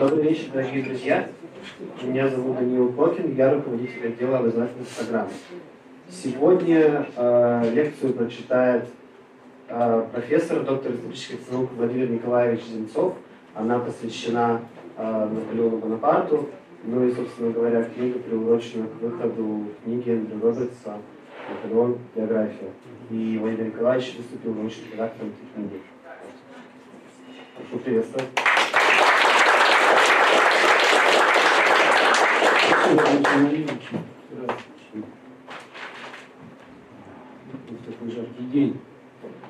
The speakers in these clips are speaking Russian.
Добрый вечер, дорогие друзья. Меня зовут Даниил Кокин, я руководитель отдела образовательных программ. Сегодня э, лекцию прочитает э, профессор, доктор исторических наук Владимир Николаевич Земцов. Она посвящена э, Наполеону Бонапарту. Ну и, собственно говоря, книга приурочена к выходу книги Эндрю Робертса «Наполеон. Биография». И Владимир Николаевич выступил научным редактором этой книги. Прошу приветствовать. В такой жаркий день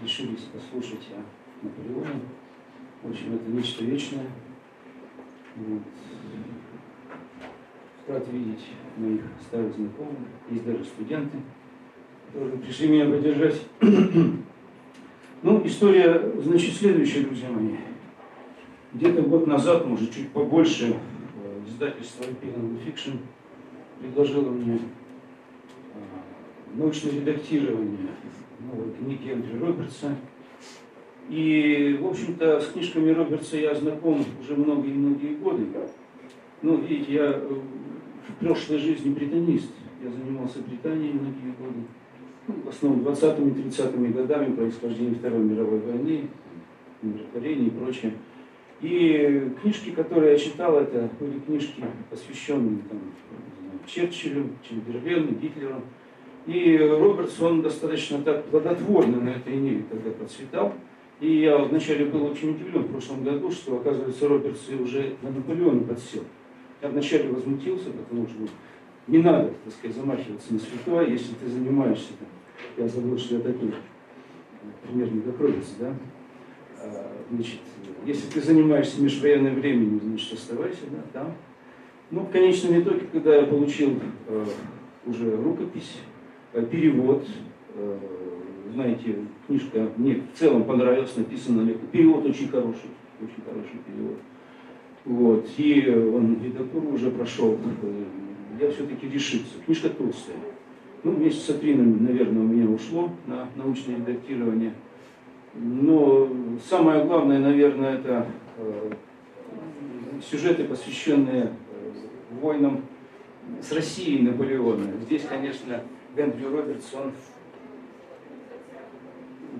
решились послушать о Наполеоне. В общем, это нечто вечное. Вот. Рад видеть моих старых знакомых. Есть даже студенты, которые пришли меня поддержать. Ну, история, значит, следующая, друзья мои. Где-то год назад, может, чуть побольше, издательство Alpine Fiction предложило мне научное редактирование новой книги Эндрю Робертса. И, в общем-то, с книжками Робертса я знаком уже многие-многие годы. Ну, видите, я в прошлой жизни британист. Я занимался Британией многие годы. Ну, в основном 20-ми, 30-ми годами происхождения Второй мировой войны, умиротворения и прочее. И книжки, которые я читал, это были книжки, посвященные там, Черчиллю, Чемберлену, Гитлеру. И Робертс, он достаточно так плодотворно на этой ниве тогда процветал. И я вначале был очень удивлен в прошлом году, что, оказывается, Робертс уже на Наполеона подсел. Я вначале возмутился, потому что не надо, так сказать, замахиваться на святое, если ты занимаешься, там, я забыл, что я такой, примерно как Робертс, да, а, значит, если ты занимаешься межвоенным временем, значит, оставайся да, там. Ну, в конечном итоге, когда я получил э, уже рукопись, э, перевод, э, знаете, книжка мне в целом понравилась, написана легко. Перевод очень хороший, очень хороший перевод. Вот, и он редактуру уже прошел. Я все-таки решился. Книжка толстая. Ну, месяца три, наверное, у меня ушло на научное редактирование. Но самое главное, наверное, это э, сюжеты, посвященные э, войнам с Россией Наполеона. Здесь, конечно, Эндрю Робертс, он,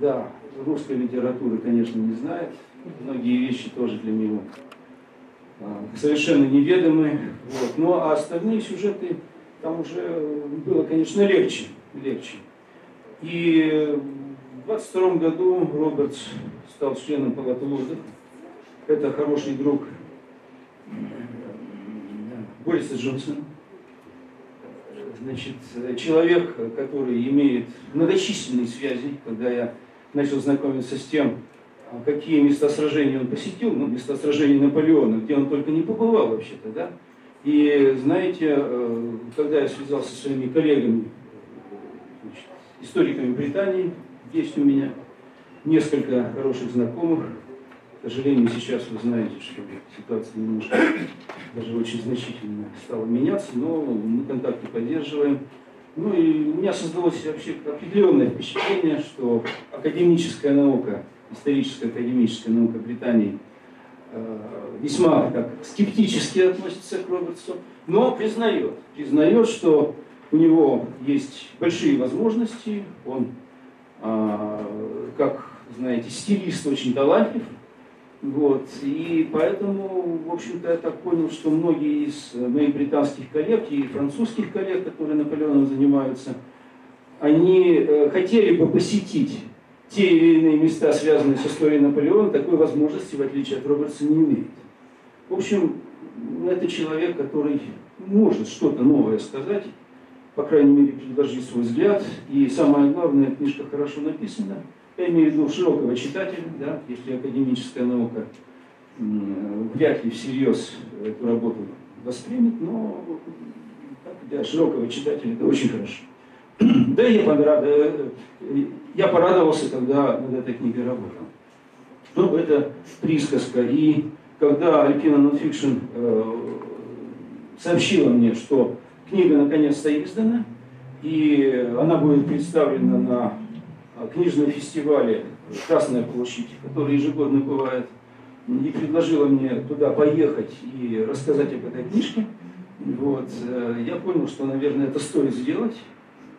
да, русской литературы, конечно, не знает. Многие вещи тоже для него а, совершенно неведомы. Вот. Ну, а остальные сюжеты там уже было, конечно, легче. легче. И в 22 году Робертс стал членом Палаты лордов. Это хороший друг Бориса Джонсона. Значит, человек, который имеет многочисленные связи, когда я начал знакомиться с тем, какие места сражений он посетил, ну, места сражений Наполеона, где он только не побывал вообще-то, да. И знаете, э, когда я связался со своими коллегами, значит, историками Британии, есть у меня несколько хороших знакомых. К сожалению, сейчас вы знаете, что ситуация немножко, даже очень значительно стала меняться, но мы контакты поддерживаем. Ну и у меня создалось вообще определенное впечатление, что академическая наука, историческая академическая наука Британии э, весьма так, скептически относится к Робертсу, но признает, признает, что у него есть большие возможности, он, как знаете, стилист очень талантлив, вот, и поэтому, в общем-то, я так понял, что многие из моих британских коллег и французских коллег, которые Наполеоном занимаются, они э, хотели бы посетить те или иные места, связанные с историей Наполеона, такой возможности, в отличие от Робертса, не имеет. В общем, это человек, который может что-то новое сказать, по крайней мере, предложить свой взгляд. И самое главное, книжка хорошо написана. Я имею в виду широкого читателя, да, если академическая наука вряд ли всерьез эту работу воспримет, но для широкого читателя это очень хорошо. Да и я, понрад... я порадовался, когда над этой книгой работал. Ну, это присказка. И когда Alpina Nonfiction э, сообщила мне, что Книга наконец-то издана, и она будет представлена на книжном фестивале «Красная площадь», который ежегодно бывает и предложила мне туда поехать и рассказать об этой книжке. Вот. Э, я понял, что, наверное, это стоит сделать.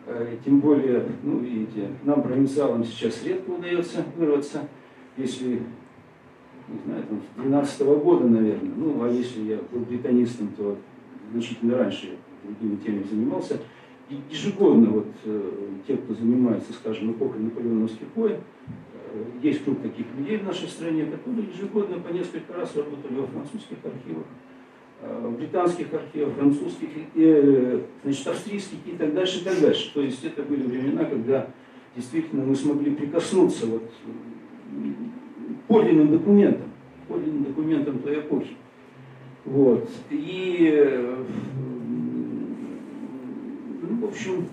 Э, тем более, ну, видите, нам, провинциалам, сейчас редко удается вырваться. Если, не знаю, там, с 12 -го года, наверное, ну, а если я был британистом, то значительно раньше другими темами занимался. И ежегодно вот э, те, кто занимается, скажем, эпохой наполеоновских войн, Э, есть круг таких людей в нашей стране, которые ежегодно по несколько раз работали во французских архивах, э, британских архивах, французских, э, значит, австрийских и так дальше, и так дальше. То есть это были времена, когда действительно мы смогли прикоснуться вот к подлинным документам, подлинным документам той эпохи. Вот. И, общем,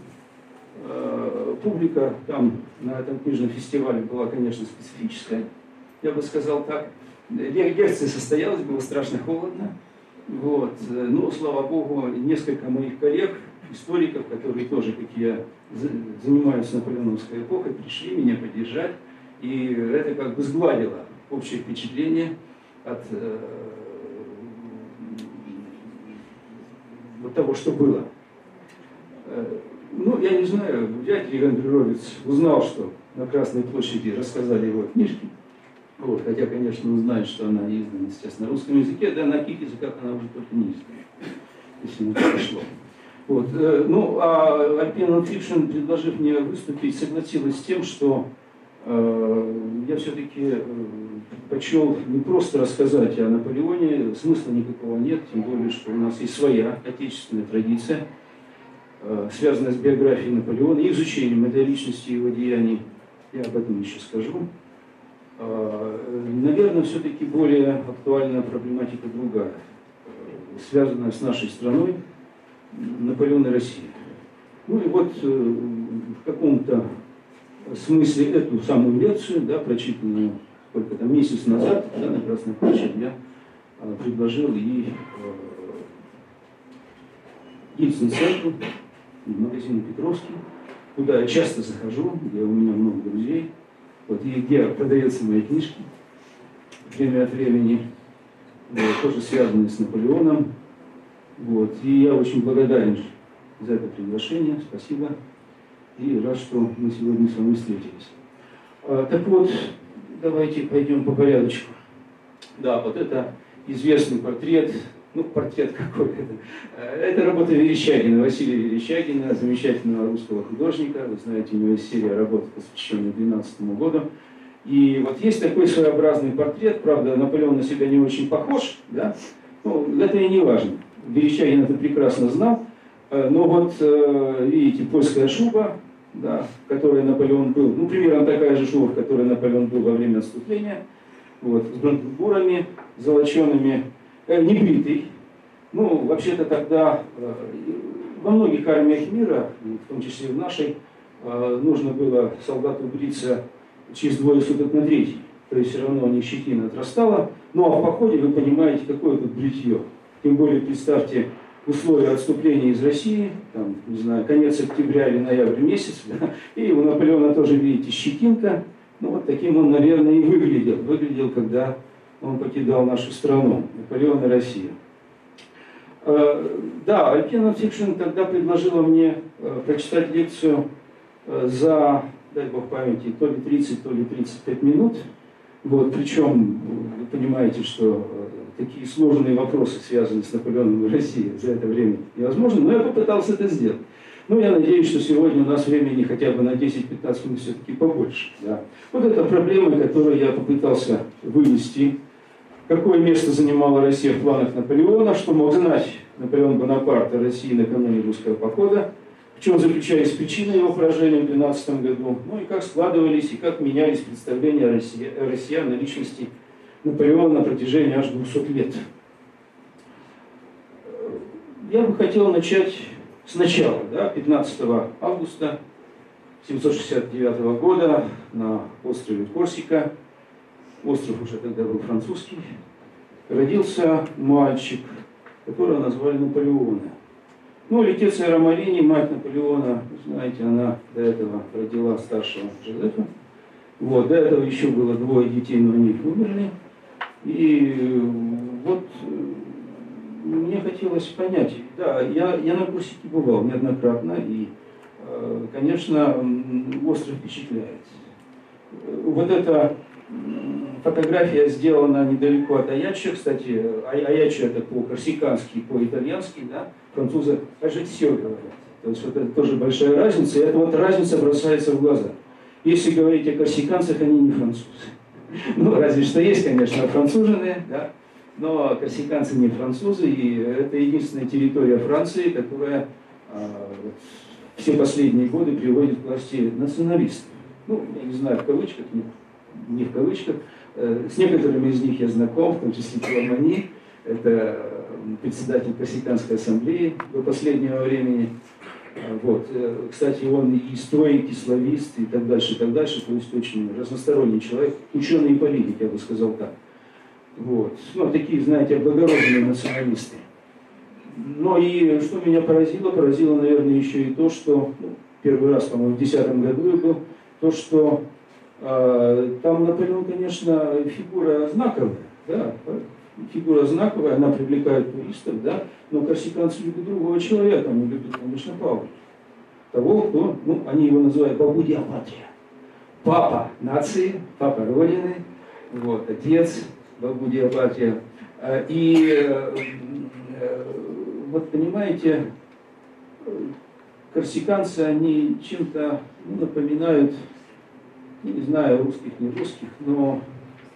публика там на этом книжном фестивале была, конечно, специфическая, я бы сказал так. Лекция состоялась, было страшно холодно. Вот. Но, слава богу, несколько моих коллег, историков, которые тоже, как я, занимаются наполеоновской эпохой, пришли меня поддержать. И это как бы сгладило общее впечатление от э, того, что было. Э, ну, я не знаю, вряд ли Гандреровец узнал, что на Красной площади рассказали его книжки. Вот, хотя, конечно, он знает, что она издана сейчас на русском языке, да на каких языках она уже только не издана, если не пришло. Вот. Э, ну, а Альпина Фикшн, предложив мне выступить, согласилась с тем, что э, я все-таки э, предпочел не просто рассказать о Наполеоне, смысла никакого нет, тем более, что у нас есть своя отечественная традиция – связанная с биографией Наполеона и изучением этой личности и его деяний. Я об этом еще скажу. Э, наверное, все-таки более актуальная проблематика другая, э, связанная с нашей страной, Наполеон и Россия. Ну и вот в каком-то смысле эту самую лекцию, да, прочитанную сколько там, месяц назад да, на Красной площади, я предложил и Ельцин-центру, в магазине Петровский, куда я часто захожу, где у меня много друзей, вот, и где продаются мои книжки время от времени, вот, тоже связанные с Наполеоном. Вот, и я очень благодарен за это приглашение, спасибо, и рад, что мы сегодня с вами встретились. А, так вот, давайте пойдем по порядочку. Да, вот это известный портрет ну, портрет какой это. Э, это работа Верещагина, Василия Верещагина, замечательного русского художника. Вы знаете, у него есть серия работ, посвященная 12 году. И вот есть такой своеобразный портрет, правда, Наполеон на себя не очень похож, да? Ну, это и не важно. Верещагин это прекрасно знал. Э, но вот, э, видите, польская шуба, да, в которой Наполеон был, ну, примерно такая же шуба, в которой Наполеон был во время отступления, вот, с бранденбурами золочеными, Э, не бритый. Ну, вообще-то тогда э, во многих армиях мира, в том числе и в нашей, э, нужно было солдату бриться через двое суток на третий. То есть все равно не щетина отрастала. Ну а в походе вы понимаете, какое тут бритье. Тем более представьте условия отступления из России, там, не знаю, конец октября или ноябрь месяц, да, и у Наполеона тоже, видите, щетинка. Ну вот таким он, наверное, и выглядел. Выглядел, когда он покидал нашу страну, Наполеон и Россия. Э, да, Альпина Фикшн тогда предложила мне э, прочитать лекцию э, за, дай бог памяти, то ли 30, то ли 35 минут. Вот, причем вы понимаете, что такие сложные вопросы, связанные с Наполеоном и Россией, за это время невозможно, но я попытался это сделать. Ну, я надеюсь, что сегодня у нас времени хотя бы на 10-15 минут все-таки побольше. Да. Вот это проблема, которую я попытался вывести Какое место занимала Россия в планах Наполеона, что мог знать Наполеон Бонапарт о России накануне русского похода, в чем заключались причины его поражения в 12 году, ну и как складывались и как менялись представления о россиян о личности Наполеона на протяжении аж 200 лет. Я бы хотел начать сначала, да, 15 августа 769 года на острове Корсика – остров уже тогда был французский, родился мальчик, которого назвали Наполеона. Ну, Летеция Ромарини, мать Наполеона, знаете, она до этого родила старшего Жозефа. Вот, до этого еще было двое детей, но они умерли. И вот мне хотелось понять, да, я, я на Курсике бывал неоднократно, и, конечно, остро впечатляет. Вот эта фотография сделана недалеко от Аячи, кстати, Аячи это по-корсикански, по-итальянски, да, французы все говорят. То есть вот это тоже большая разница, и эта вот разница бросается в глаза. Если говорить о корсиканцах, они не французы. Ну, разве что есть, конечно, францужены, да, но корсиканцы не французы, и это единственная территория Франции, которая э, все последние годы приводит к власти националистов. Ну, я не знаю, в кавычках, не, не в кавычках. Э, с некоторыми из них я знаком, в том числе Теламани, это председатель Корсиканской ассамблеи до последнего времени. А, вот. Э, кстати, он и историк, и славист, и так дальше, и так дальше. То есть очень разносторонний человек, ученый и политик, я бы сказал так. Вот. Ну, такие, знаете, облагороженные националисты. Но и что меня поразило, поразило, наверное, еще и то, что ну, первый раз, по-моему, в 2010 году я был, то, что э, там Наполеон, конечно, фигура знаковая, да, фигура знаковая, она привлекает туристов, да, но корсиканцы любят другого человека, они любят, конечно, Павла. Того, кто, ну, они его называют Бабу Диапатрия. Папа нации, папа Родины, вот, отец Бабу Диапатрия. А, и э, э, вот понимаете, корсиканцы, они чем-то ну, напоминают, не знаю, русских, не русских, но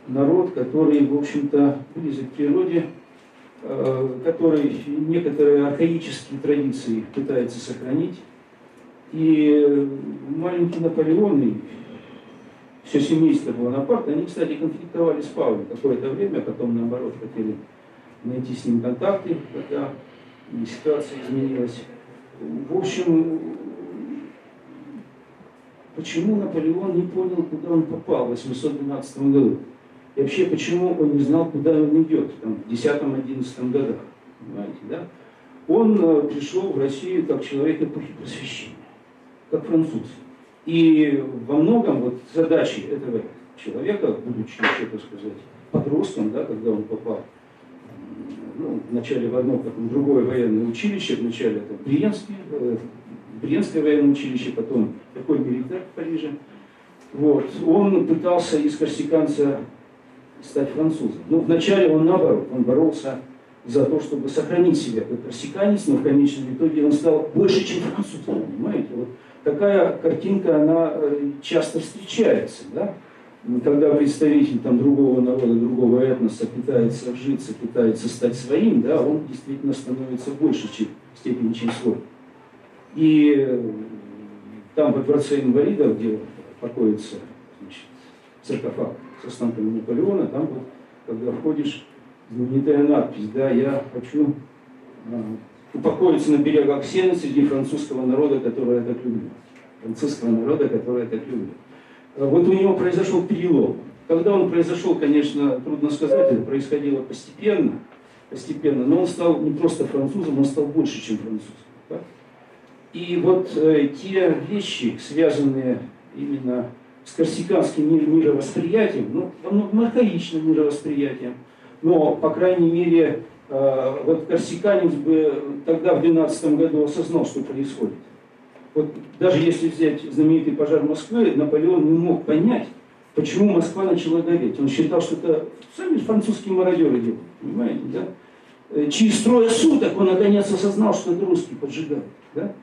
народ, который, в общем-то, близок к природе, э, который некоторые архаические традиции пытается сохранить. И маленький Наполеон и все семейство Бонапарта, они, кстати, конфликтовали с Павлом какое-то время, а потом, наоборот, хотели найти с ним контакты, когда ситуация изменилась. В общем, почему Наполеон не понял, куда он попал в 812 году? И вообще, почему он не знал, куда он идет там, в 10-11 годах? Понимаете, да? Он э, пришел в Россию как человек эпохи просвещения, как француз. И во многом вот задачи этого человека, будучи еще, так сказать, подростком, да, когда он попал ну, вначале в одно, потом в другое военное училище, вначале это Бриенский, Бриенское военное училище, потом такой милитар в Париже. Вот. Он пытался из корсиканца стать французом. Но вначале он наоборот, он боролся за то, чтобы сохранить себя как корсиканец, но в конечном итоге он стал больше, чем француз, понимаете? Вот такая картинка, она э, часто встречается, да? Когда представитель там, другого народа, другого этноса пытается вжиться, пытается стать своим, да, он действительно становится больше чем, степени, чем свой. И э, там во дворце инвалидов, где покоится значит, саркофаг с останками Наполеона, там вот, когда входишь, знаменитая надпись, да, я хочу а, упокоиться на берегах Сены среди французского народа, который я так люблю. Французского народа, который я так люблю. А вот у него произошел перелом. Когда он произошел, конечно, трудно сказать, это происходило постепенно, постепенно, но он стал не просто французом, он стал больше, чем французом. И вот э, те вещи, связанные именно с корсиканским мировосприятием, ну, многом архаичным мировосприятием, но, по крайней мере, э, вот корсиканец бы тогда, в 12 году, осознал, что происходит. Вот даже если взять знаменитый пожар Москвы, Наполеон не мог понять, почему Москва начала гореть. Он считал, что это сами французские мародеры делают, понимаете, да? Э, через трое суток он наконец осознал, что это русские поджигают, да?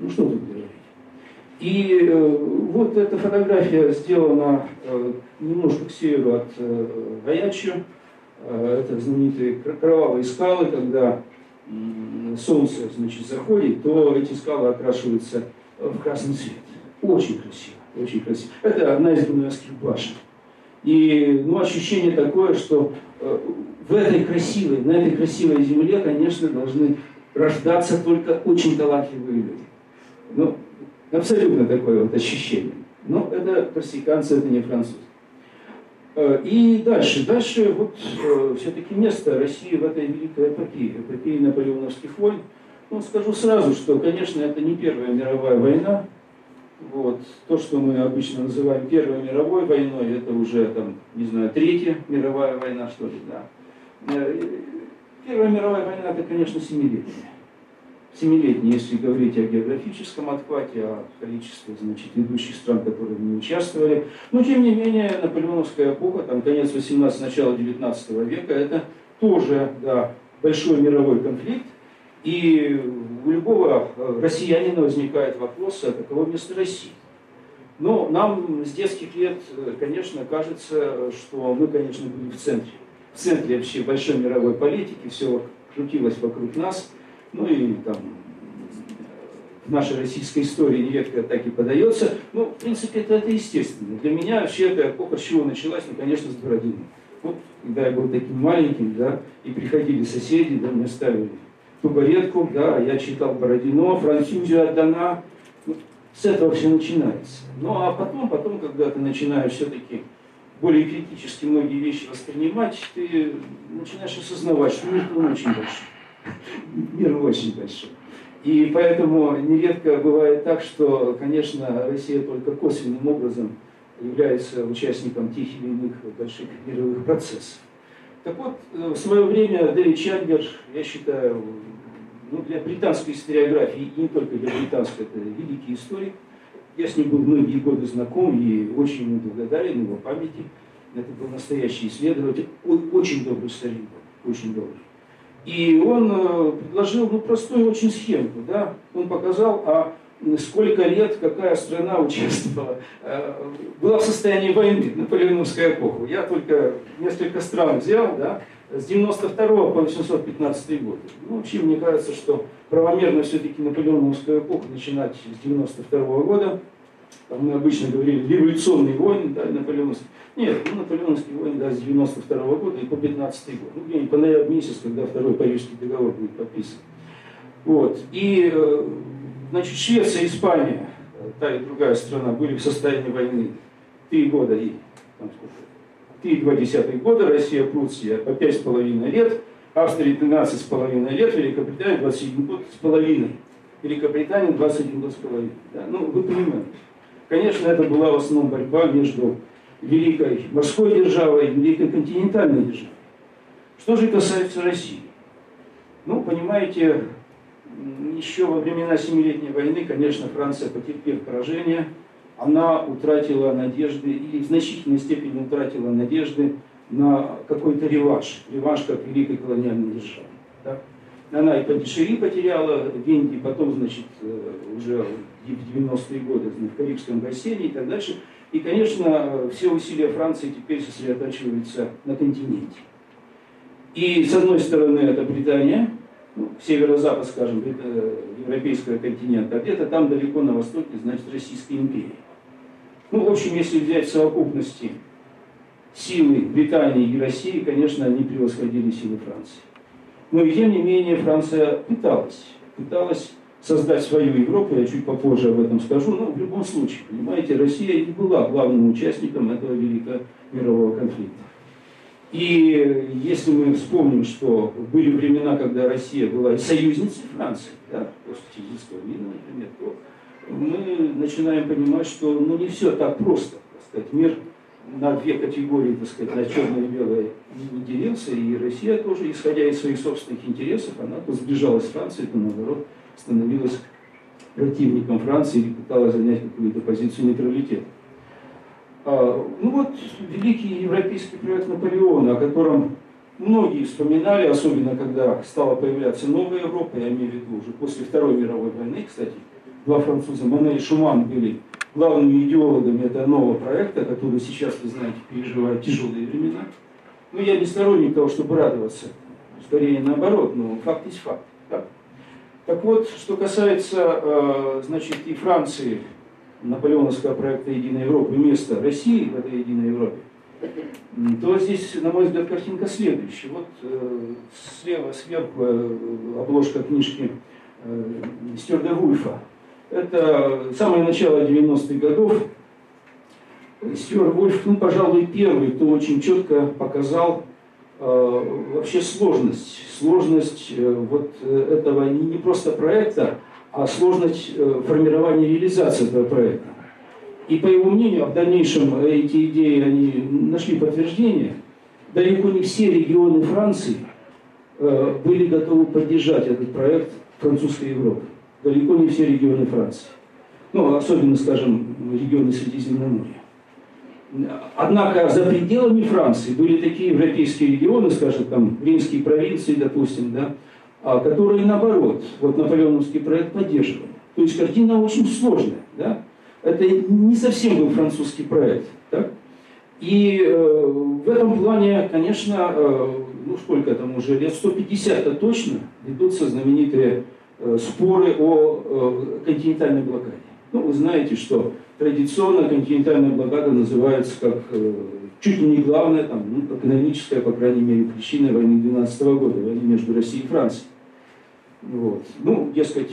Ну что тут говорить? И э, вот эта фотография сделана э, немножко к северу от э, Гаячо. Э, это знаменитые кровавые скалы, когда э, солнце значит, заходит, то эти скалы окрашиваются в красный цвет. Очень красиво, очень красиво. Это одна из генуэзских башен. И ну, ощущение такое, что э, в этой красивой, на этой красивой земле, конечно, должны рождаться только очень талантливые люди. Ну, абсолютно такое вот ощущение. Но это корсиканцы, это не французы. Э, и дальше, дальше вот э, все-таки место России в этой великой эпопее, эпопее наполеоновских войн. Ну, скажу сразу, что, конечно, это не Первая мировая война, Вот. То, что мы обычно называем Первой мировой войной, это уже, там, не знаю, Третья мировая война, что ли, да. Э, Первая мировая война, это, конечно, семилетняя. Семилетняя, если говорить о географическом отхвате, о количестве, значит, ведущих стран, которые в ней участвовали. Но, тем не менее, наполеоновская эпоха, там, конец 18 начало 19 века, это тоже, да, большой мировой конфликт, и у любого э, россиянина возникает вопрос, а каково место России? Но нам с детских лет, э, конечно, кажется, что мы, конечно, были в центре. В центре вообще большой мировой политики, все крутилось вокруг нас. Ну и там в нашей российской истории нередко так и подается. Ну, в принципе, это, это естественно. Для меня вообще эта эпоха с чего началась? Ну, конечно, с Бородино. Вот, когда я был таким маленьким, да, и приходили соседи, да, мне ставили табуретку, да, я читал Бородино, Французию отдана. Ну, с этого все начинается. Ну а потом, потом, когда ты начинаешь все-таки более критически многие вещи воспринимать, ты начинаешь осознавать, что мир очень большой. Мир очень большой. И поэтому нередко бывает так, что, конечно, Россия только косвенным образом является участником тех или иных больших мировых процессов. Так вот, э, в свое время Дэвид Чандлер, я считаю, ну, для британской историографии, и не только для британской, это великий историк. Я с ним был многие годы знаком и очень ему благодарен его памяти. Это был настоящий исследователь, очень добрый старик очень добрый. И он э, предложил ну, простую очень схемку. Да? Он показал, а сколько лет какая страна участвовала, э, была в состоянии войны, наполеоновская эпоху. Я только несколько стран взял, да, с 92 по 815 год. Ну, вообще, мне кажется, что правомерно все-таки наполеоновскую эпоху начинать с 92 года. Там мы обычно говорили революционные войны, да, наполеоновские. Нет, ну, наполеоновские войны, да, с 92 года и по 15 год. Ну, где-нибудь по ноябрь месяц, когда второй Парижский договор будет подписан. Вот. И э, Значит, Швеция Испания, та и другая страна, были в состоянии войны три года и там сколько? Три два десятых года, Россия, Пруссия по пять с половиной лет, Австрия 13 с половиной лет, Великобритания 21 год с половиной. Великобритания 21 год с половиной. Да? Ну, вы понимаете. Конечно, это была в основном борьба между великой морской державой и великой континентальной державой. Что же касается России? Ну, понимаете, еще во времена Семилетней войны, конечно, Франция, потерпев поражение, она утратила надежды, или в значительной степени утратила надежды на какой-то реванш, реванш как великой колониальной державы. Она и Падишери потеряла Индии, потом, значит, э, уже в 90-е годы в Карибском бассейне и так дальше. И, конечно, все усилия Франции теперь сосредотачиваются на континенте. И, с одной стороны, это Британия, ну, северо-запад, скажем, э, европейского континента, а где-то там далеко на востоке, значит, Российской империи. Ну, в общем, если взять в совокупности силы Британии и России, конечно, они превосходили силы Франции. Но и тем не менее Франция пыталась, пыталась создать свою Европу, я чуть попозже об этом скажу, но в любом случае, понимаете, Россия и была главным участником этого великого мирового конфликта. И если мы вспомним, что были времена, когда Россия была союзницей Франции, да, после Тильзитского мира, например, то мы начинаем понимать, что ну, не все так просто. Так сказать, мир на две категории, так сказать, на черное и белое не делился, и Россия тоже, исходя из своих собственных интересов, она то сближалась с Францией, то наоборот становилась противником Франции или пыталась занять какую-то позицию нейтралитета. А, ну вот великий европейский проект Наполеона, о котором многие вспоминали, особенно когда стала появляться новая Европа, я имею в виду уже после Второй мировой войны, кстати, два француза, Моне и Шуман, были главными идеологами этого нового проекта, который сейчас, вы знаете, переживает тяжелые времена. Ну, я не сторонник того, чтобы радоваться, скорее наоборот, но факт есть факт. Так, так вот, что касается, э, значит, и Франции, наполеоновского проекта «Единая Европа» вместо России в этой Единой Европе, то здесь, на мой взгляд, картинка следующая. Вот э, слева сверху э, обложка книжки Стюарда Вульфа. Это самое начало 90-х годов. Стюарт Вульф, ну, пожалуй, первый, кто очень четко показал э, вообще сложность, сложность э, вот этого не, не просто проекта, а сложность э, формирования и реализации этого проекта. И по его мнению, в дальнейшем эти идеи они нашли подтверждение. Далеко не все регионы Франции э, были готовы поддержать этот проект французской Европы. Далеко не все регионы Франции. Ну, особенно, скажем, регионы Средиземноморья. Однако за пределами Франции были такие европейские регионы, скажем, там, Рейнские провинции, допустим, да, а, которые, наоборот, вот наполеоновский проект поддерживали. То есть картина очень сложная. Да? Это не совсем был французский проект. Так? И э, в этом плане, конечно, э, ну сколько там уже, лет 150-то точно ведутся знаменитые споры о э, континентальной блокаде. Ну, вы знаете, что традиционно континентальная блокада называется как э, чуть ли не главная, там, ну, экономическая, по крайней мере, причина войны 12 -го года, войны между Россией и Францией. Вот. Ну, дескать,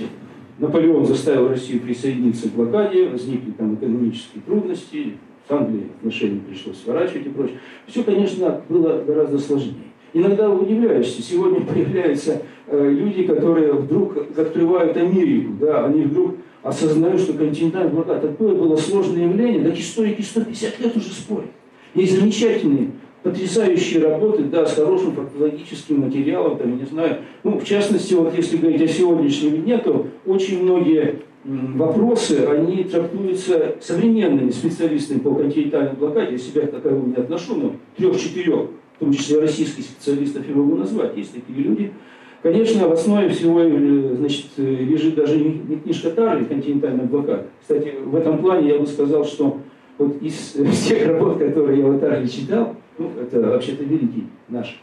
Наполеон заставил Россию присоединиться к блокаде, возникли там экономические трудности, с Англией отношения пришлось сворачивать и прочее. Все, конечно, было гораздо сложнее. Иногда удивляешься, сегодня появляются э, люди, которые вдруг открывают Америку, да, они вдруг осознают, что континентальная блокада такое было сложное явление, так историки 150 лет уже спорят. Есть замечательные потрясающие работы, да, с хорошим фактологическим материалом, там, я не знаю. Ну, в частности, вот если говорить о сегодняшнем дне, то очень многие вопросы, они трактуются современными специалистами по континентальной блокаде. Я себя к таковому не отношу, но трех-четырех, в том числе российских специалистов, я могу назвать. Есть такие люди. Конечно, в основе всего э, значит, лежит даже не книжка Тарли «Континентальная блокада». Кстати, в этом плане я бы сказал, что вот из всех работ, которые я в Тарли читал, ну, это вообще-то великий наш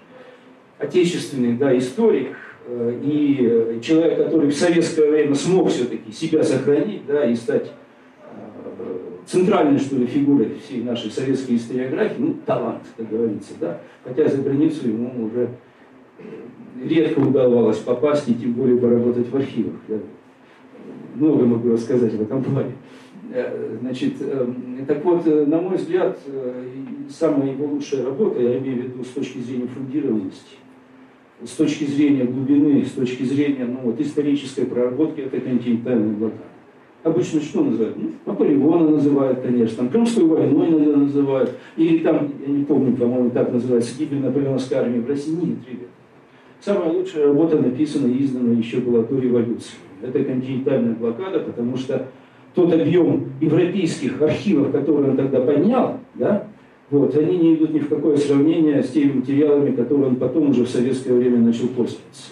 отечественный да, историк э, и э, человек, который в советское время смог все-таки себя сохранить да, и стать э, центральной, что ли, фигурой всей нашей советской историографии, ну, талант, как говорится, да, хотя за границу ему уже редко удавалось попасть и тем более поработать в архивах. Я много могу рассказать в этом плане. Э, значит, эм, так вот, э, на мой взгляд, э, самая его лучшая работа, я имею в виду с точки зрения фундированности, с точки зрения глубины, с точки зрения ну, вот, исторической проработки, это континентальная блокада. Обычно что называют? Ну, Наполеона называют, конечно, там Крымскую войну иногда называют, или там, я не помню, по-моему, так называется, гибель наполеоновской армии в России. Нет, ребят. Самая лучшая работа написана и издана еще была до революции. Это континентальная блокада, потому что тот объем европейских архивов, которые он тогда поднял, да, вот, они не идут ни в какое сравнение с теми материалами, которые он потом уже в советское время начал пользоваться.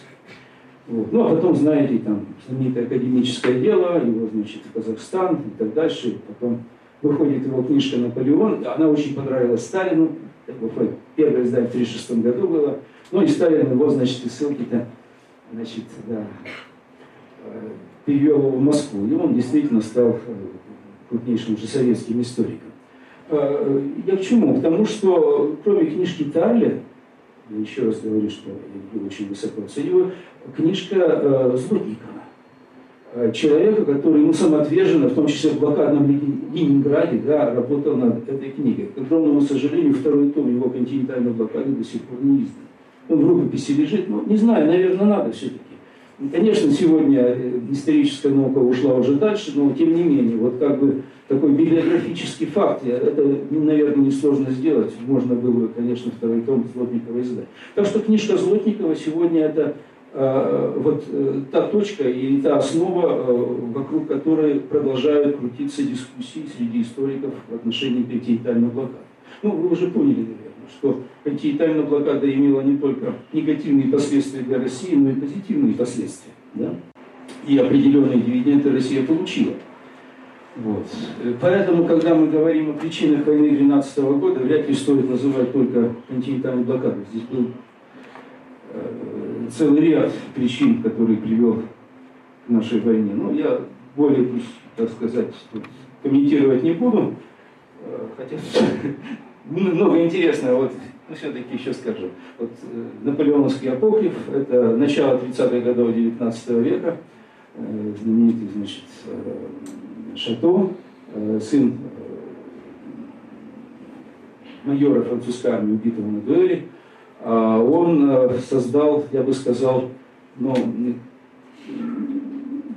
Вот. Ну, а потом, знаете, там, знаменитое академическое дело, его, значит, в Казахстан и так дальше. Потом выходит его книжка «Наполеон». Она очень понравилась Сталину. Это первое издание в 1936 году было. Ну, и Сталин его, значит, и ссылки-то, значит, да, перевел его в Москву, и он действительно стал э, крупнейшим же советским историком. Э, я к чему? К тому, что кроме книжки Тарли, еще раз говорю, что я очень высоко оцениваю, книжка э, Злотникова. Э, человека, который ну, самоотверженно, в том числе в блокадном Ленинграде, да, работал над этой книгой. К огромному сожалению, второй том его континентальной блокады до сих пор не издан. Он в рукописи лежит, но не знаю, наверное, надо все-таки Конечно, сегодня э, историческая наука ушла уже дальше, но тем не менее, вот как бы такой библиографический факт, это, наверное, несложно сделать. Можно было, конечно, второй том Злотникова издать. Так что книжка Злотникова сегодня это э, вот э, та точка и та основа, э, вокруг которой продолжают крутиться дискуссии среди историков в отношении континентального блокады. Ну, вы уже поняли, наверное что континентальная блокада имела не только негативные последствия для России, но и позитивные последствия. Да? И определенные дивиденды Россия получила. Вот. Поэтому, когда мы говорим о причинах войны 2012 года, вряд ли стоит называть только континентальную блокаду. Здесь был э, целый ряд причин, которые привел к нашей войне. Но я более, так сказать, комментировать не буду. Э, хотя много интересного. Вот, ну, все-таки еще скажу. Вот, э, Наполеоновский апокриф – это начало 30-х годов 19 века. Э, знаменитый, значит, э, Шато, сын майора французской армии, убитого на дуэли. А он создал, я бы сказал, ну,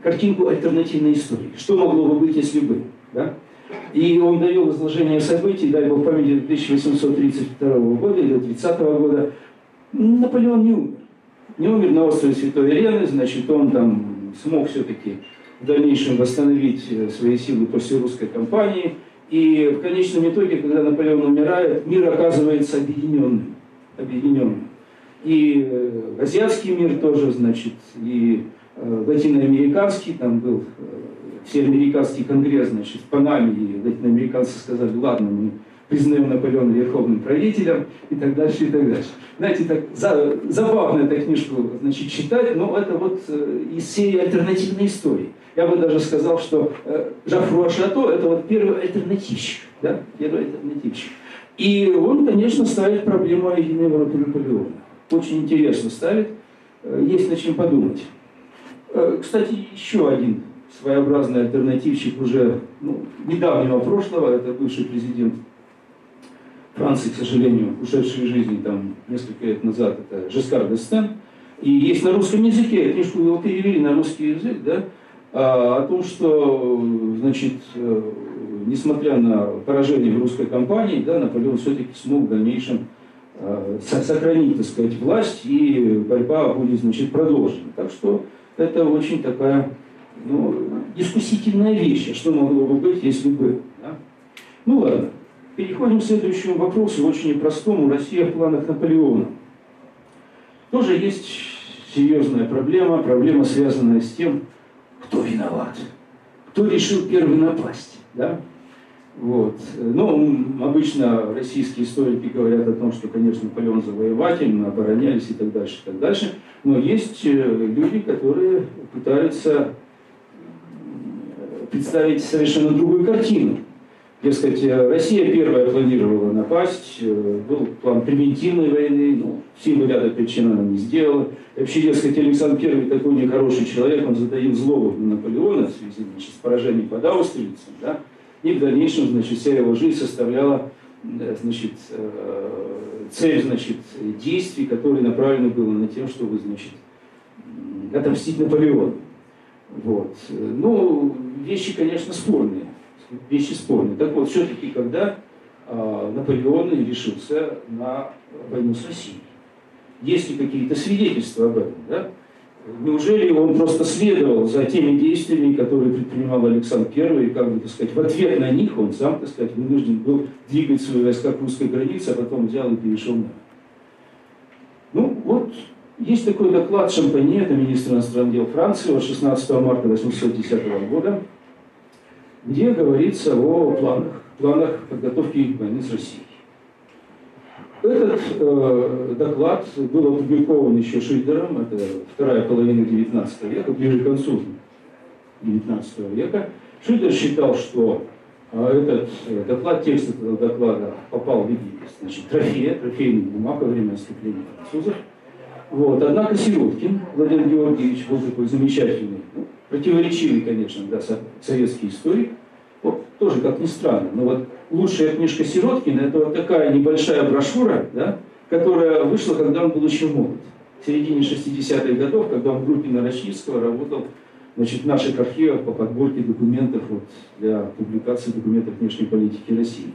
картинку альтернативной истории. Что могло бы быть, если бы? Да? И он довел изложение событий, дай бог памяти, 1832 года или 30 года. Наполеон не умер. Не умер на острове Святой Елены, значит, он там смог все-таки дальнейшем восстановить э, свои силы после русской кампании. И в конечном итоге, когда Наполеон умирает, мир оказывается объединенным. объединенным. И э, азиатский мир тоже, значит, и э, латиноамериканский, там был всеамериканский конгресс, значит, в Панаме, и латиноамериканцы сказали, ладно, мы признаем Наполеона верховным правителем и так дальше, и так дальше. Знаете, так за, забавно эту книжку значит, читать, но это вот э, из серии альтернативной истории. Я бы даже сказал, что э, Жафруа Шато – это вот первый альтернативщик. Да? Первый альтернативщик. И он, конечно, ставит проблему о единой Европе Наполеона. Очень интересно ставит, э, есть над чем подумать. Э, кстати, еще один своеобразный альтернативщик уже ну, недавнего прошлого, это бывший президент Франции, к сожалению, ушедший из жизни там несколько лет назад, это Жескар Дестен. И есть на русском языке, книжку его перевели на русский язык, да, а, о том, что, значит, э, несмотря на поражение в русской кампании, да, Наполеон все-таки смог в дальнейшем э, сохранить, так сказать, власть, и борьба будет, значит, продолжена. Так что это очень такая ну, дискуссительная вещь, а что могло бы быть, если бы. Да? Ну ладно. Переходим к следующему вопросу, очень непростому. Россия в планах Наполеона. Тоже есть серьезная проблема, проблема, связанная с тем, кто виноват, кто решил первый напасть. Да? Вот. Ну, обычно российские историки говорят о том, что, конечно, Наполеон завоеватель, мы оборонялись и так дальше, и так дальше. Но есть э, люди, которые пытаются представить совершенно другую картину. Дескать, э, Россия первая планировала напасть, э, был план превентивной войны, ну, силы ряда причин она не сделала. И вообще, дескать, Александр Первый такой нехороший человек, он затаил злобу на Наполеона в связи значит, с поражением под Аустерлицем, да? и в дальнейшем, значит, вся его жизнь составляла э, значит, цель значит, действий, которые направлены были на тем, чтобы значит, отомстить Наполеону. Вот. Ну, вещи, конечно, спорные вещи спорные. Так вот, все-таки, когда э, Наполеон решился на войну с Россией, есть ли какие-то свидетельства об этом, да? Неужели он просто следовал за теми действиями, которые предпринимал Александр I, и, как бы, так сказать, в ответ на них он сам, так сказать, вынужден был двигать свои войска к русской границе, а потом взял и перешел на Ну, вот есть такой доклад Шампани, это министр иностранных дел Франции, от 16 марта 1810 года, где говорится о планах, планах подготовки войны с Россией. Этот э, доклад был опубликован еще Шильдером, это вторая половина XIX века, ближе к концу XIX века. Шильдер считал, что э, этот э, доклад, текст этого доклада попал в виде значит, трофея, трофейных бумаг во время отступления французов. Вот. Однако Сироткин Владимир Георгиевич был такой замечательный, противоречивый, конечно, да, советский историк, вот тоже как ни странно, но вот лучшая книжка Сироткина это вот такая небольшая брошюра, да, которая вышла, когда он был очень молод. В середине 60-х годов, когда он в группе Нарочницкого работал значит, в наших архивах по подборке документов вот, для публикации документов внешней политики России.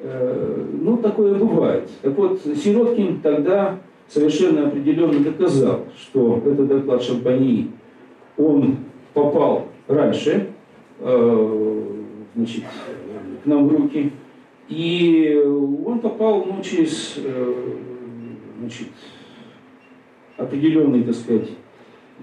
Э, ну, такое бывает. Так вот, Сироткин тогда совершенно определенно доказал, что этот доклад Шампани, он попал раньше, э, значит, к нам в руки. И он попал ну, через э, значит, определенные, так сказать,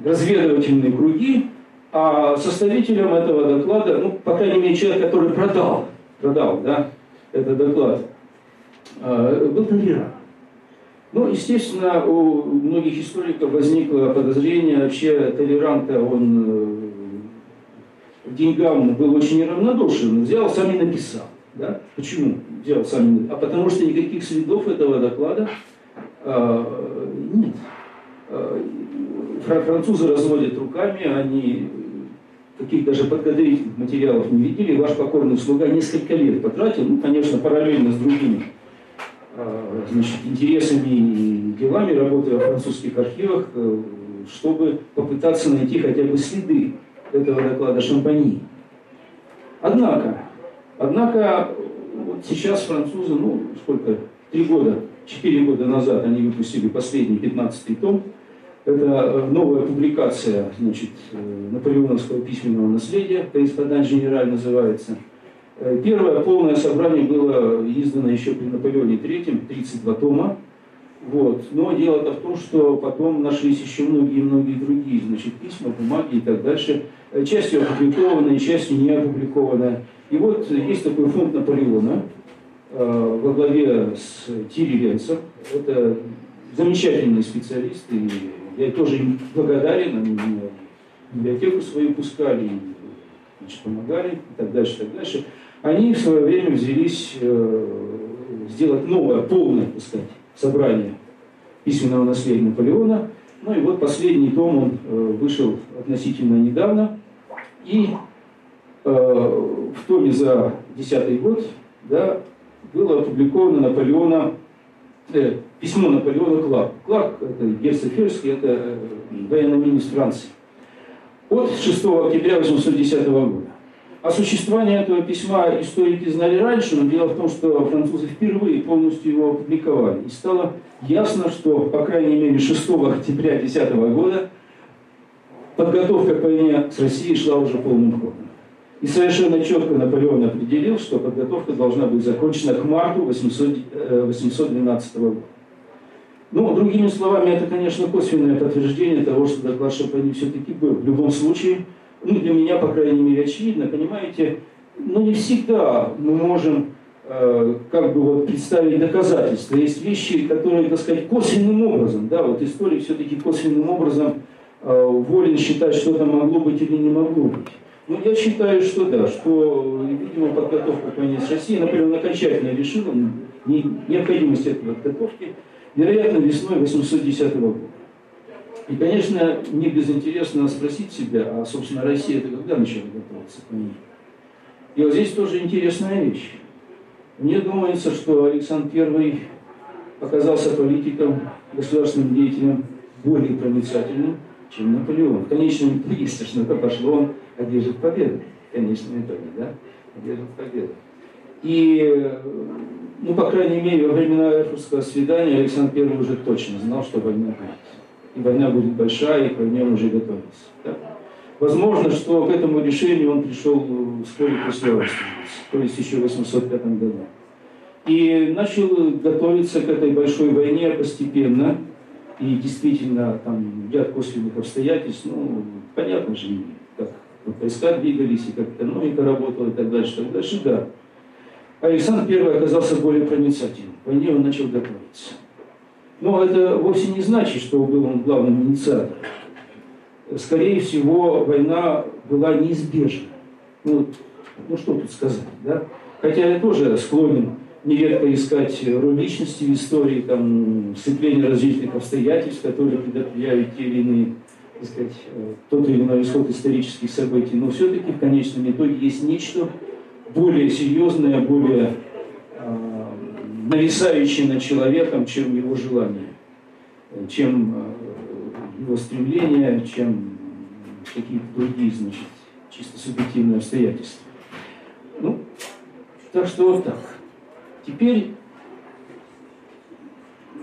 разведывательные круги, а составителем этого доклада, ну, по крайней мере, человек, который продал, продал, да, этот доклад, э, был Толеран. Ну, естественно, у многих историков возникло подозрение, вообще толеранта он э, деньгам был очень неравнодушен, взял, сам и написал. Да? Почему взял сам? А потому что никаких следов этого доклада э, нет. Э, французы разводят руками, они каких даже подготовительных материалов не видели. Ваш покорный слуга несколько лет потратил, ну, конечно, параллельно с другими значит, интересами и делами, работая в французских архивах, э, чтобы попытаться найти хотя бы следы этого доклада Шампани. Однако, однако вот сейчас французы, ну, сколько, три года, четыре года назад они выпустили последний, пятнадцатый том. Это э, новая публикация, значит, э, наполеоновского письменного наследия, корреспондент генераль называется. Э, первое полное собрание было издано еще при Наполеоне III, 32 тома. Вот. Но дело-то в том, что потом нашлись еще многие-многие другие значит, письма, бумаги и так дальше. Частью опубликованные, частью не опубликованные. И вот есть такой фонд Наполеона э, во главе с Тири Ленцем. Это замечательный специалист, и я тоже им благодарен. Они мне библиотеку свою пускали, значит, помогали и так дальше, и так дальше. Они в свое время взялись э, сделать новое, полное, так сказать, собрание письменного наследия Наполеона. Ну и вот последний том, он э, вышел относительно недавно. И э, в томе за 2010 год да, было опубликовано Наполеона, э, письмо Наполеона Кларк. Кларк, это герцог Ферский, это военный министр Франции. От 6 октября 1810 года. О существовании этого письма историки знали раньше, но дело в том, что французы впервые полностью его опубликовали. И стало ясно, что, по крайней мере, 6 октября 2010 года подготовка к войне с Россией шла уже полным ходом. И совершенно четко Наполеон определил, что подготовка должна быть закончена к марту 800, 812 э, года. Ну, другими словами, это, конечно, косвенное подтверждение того, что доклад Шапани все-таки был. В любом случае, ну, для меня, по крайней мере, очевидно, понимаете, но не всегда мы можем э, как бы вот представить доказательства. Есть вещи, которые, так сказать, косвенным образом, да, вот история все-таки косвенным образом э, волен считать, что это могло быть или не могло быть. Ну, я считаю, что да, что, видимо, подготовка к войне например, окончательно решила необходимость этой подготовки, вероятно, весной 810 года. И, конечно, не безинтересно спросить себя, а, собственно, Россия это когда начала готовиться к войне? И вот здесь тоже интересная вещь. Мне думается, что Александр I оказался политиком, государственным деятелем более проницательным, чем Наполеон. В конечном итоге, что пошло, он одержит победу. В конечном итоге, да? Одержит победу. И, ну, по крайней мере, во времена Эрфуртского свидания Александр I уже точно знал, что война будет и война будет большая, и к войне он уже готовится. Да? Возможно, что к этому решению он пришел вскоре после Аустрицы, то есть еще в 805 году. И начал готовиться к этой большой войне постепенно, и действительно там ряд косвенных обстоятельств, ну, понятно же, как войска двигались, и как экономика работала, и так дальше, и так дальше, да. Александр I оказался более проницательным. К войне он начал готовиться. Но это вовсе не значит, что был он главным инициатором. Скорее всего, война была неизбежна. Ну, ну что тут сказать, да? Хотя я тоже склонен нередко искать роль личности в истории, там, сцепление различных обстоятельств, которые предопределяют те или иные, так сказать, э, тот или иной исход исторических событий. Но все-таки в конечном итоге есть нечто более серьезное, более нависающий над человеком, чем его желание, чем э, его стремления, чем какие-то другие, значит, чисто субъективные обстоятельства. Ну, так что вот так. Теперь,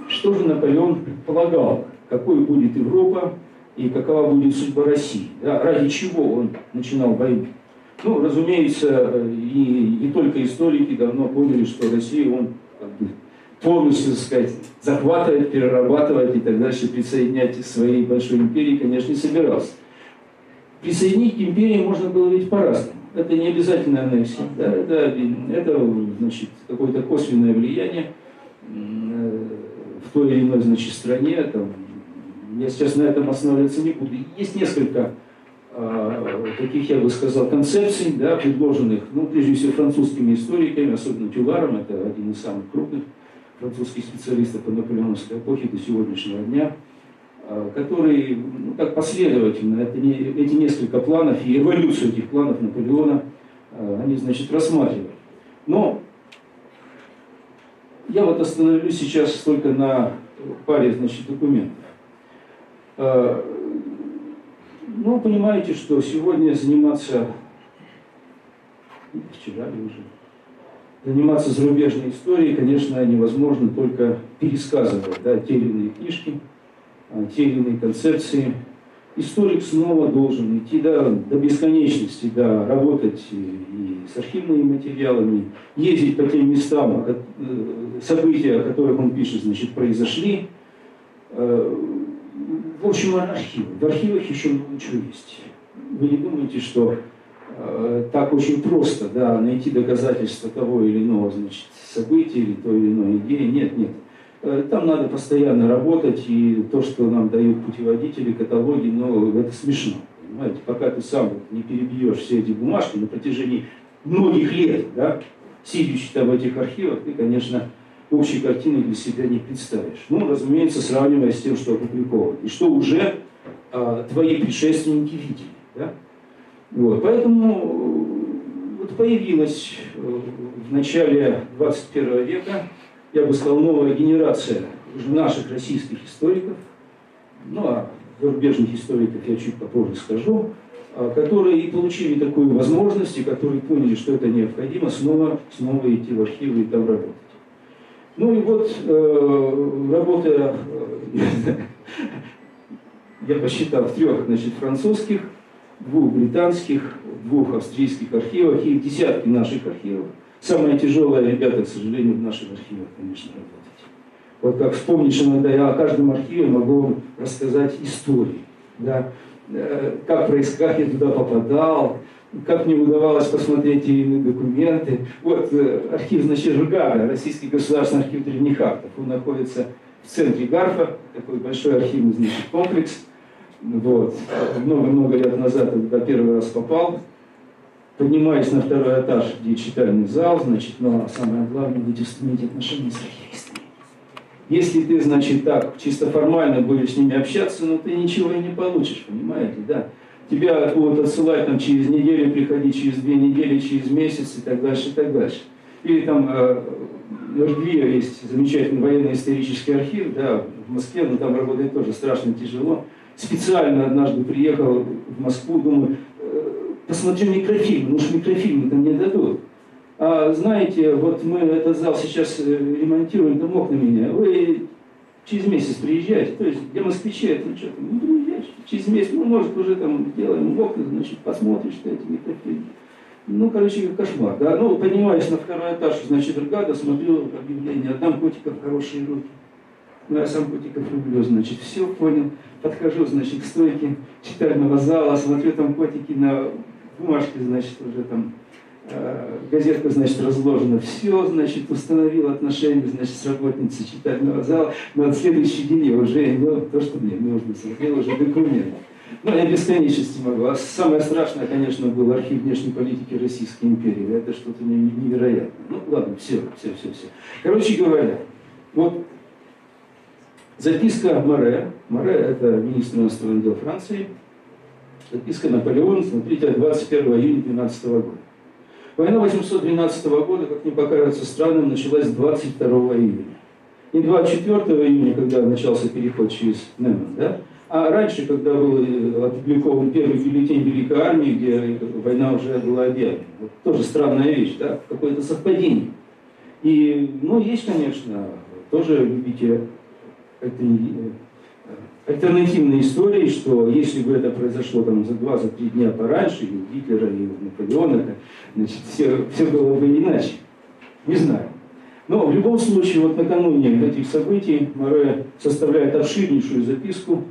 что же Наполеон предполагал? Какой будет Европа и какова будет судьба России? Да, ради чего он начинал войну? Ну, разумеется, и не только историки давно поняли, что Россию он полностью, так сказать, захватывать, перерабатывать и так дальше, присоединять к своей большой империи, конечно, не собирался. Присоединить к империи можно было ведь по-разному. Это не обязательно аннексия, да, это, это значит, какое-то косвенное влияние в той или иной значит, стране. Там, я сейчас на этом останавливаться не буду. Есть несколько а, таких, я бы сказал, концепций, да, предложенных, ну, прежде всего, французскими историками, особенно Тюларом, это один из самых крупных французских специалистов по наполеоновской эпохе до сегодняшнего дня, а, которые, ну, так последовательно, это не, эти несколько планов и эволюцию этих планов Наполеона, а, они, значит, рассматривают. Но я вот остановлюсь сейчас только на паре, значит, документов ну, понимаете, что сегодня заниматься, вчера уже, заниматься зарубежной историей, конечно, невозможно только пересказывая да, те или иные книжки, а, те или иные концепции. Историк снова должен идти да, до бесконечности, да, работать и с архивными материалами, ездить по тем местам, э, события, о которых он пишет, значит, произошли. Э, в общем, архивы. В архивах еще много чего есть. Вы не думаете, что так очень просто да, найти доказательства того или иного значит, события или той или иной идеи. Нет, нет. Э, там надо постоянно работать, и то, что нам дают путеводители, каталоги, ну, это смешно. Понимаете, пока ты сам не перебьешь все эти бумажки на протяжении многих лет, да, сидящий там в этих архивах, ты, конечно, общей картины для себя не представишь. Ну, разумеется, сравнивая с тем, что опубликовано. И что уже а, твои предшественники видели. Да? Вот, поэтому э, вот появилась э, в начале 21 века, я бы сказал, новая генерация наших российских историков, ну а зарубежных историков я чуть попозже скажу, а, которые и получили такую возможность, и которые поняли, что это необходимо, снова, снова идти в архивы и там работать. Ну и вот, э, работая, я посчитал, в трех значит, французских, двух британских, двух австрийских архивах и десятки наших архивов. Самое тяжелое, ребята, к сожалению, в наших архивах, конечно, работать. Вот как вспомнишь иногда, я о каждом архиве могу вам рассказать истории. Да? Э, как как я туда попадал, как мне удавалось посмотреть те документы. Вот э, архив, значит, РГАГа, Российский государственный архив древних актов. Он находится в центре Гарфа, такой большой архивный, значит, комплекс – вот. Много-много лет назад, когда первый раз попал, поднимаясь на второй этаж, где читальный зал, значит, но самое главное, будете иметь отношения с архивистами. Если ты, значит, так чисто формально будешь с ними общаться, ну ты ничего и не получишь, понимаете, да? Тебя будут отсылать там через неделю, приходить через две недели, через месяц и так дальше, и так дальше. Или там э, в Иргве есть замечательный военно-исторический архив, да, в Москве, но там работает тоже страшно тяжело специально однажды приехал в Москву, думаю, «Э, посмотрю микрофильм, ну уж микрофильмы там не дадут. А знаете, вот мы этот зал сейчас э, ремонтируем, там окна меня, вы через месяц приезжаете, то есть для москвичей это что, ну приезжаете, через месяц, ну может уже там сделаем окна, значит, посмотришь что эти микрофильмы. Ну, короче, кошмар, да. Ну, поднимаюсь на второй этаж, значит, бригада, смотрю объявление, отдам котиков хорошие руки. Ну, я сам котиков люблю, значит, все понял. Подхожу, значит, к стойке читального зала, смотрю, там котики на бумажке, значит, уже там э, газетка, значит, разложена. Все, значит, установил отношения, значит, с работницей читального зала. Но на следующий день я уже имел то, что мне нужно, смотрел уже документы. Ну, я бесконечности могу. А самое страшное, конечно, был архив внешней политики Российской империи. Это что-то невероятное. Ну, ладно, все, все, все, все. Короче говоря, вот Записка Море. Море – это министр иностранных дел Франции. Записка Наполеона, смотрите, 21 июня 12 года. Война 812 года, как не покажется странным, началась 22 июня. Не 24 июня, когда начался переход через Неман, да? а раньше, когда был э, опубликован первый бюллетень Великой Армии, где война уже была объявлена. Вот тоже странная вещь, да? какое-то совпадение. И, ну, есть, конечно, тоже любите этой э, альтернативной истории, что если бы это произошло там за два, за три дня пораньше, и у Гитлера, и у Наполеона, значит, все, все было бы иначе. Не знаю. Но в любом случае, вот накануне этих событий Море составляет обширнейшую записку.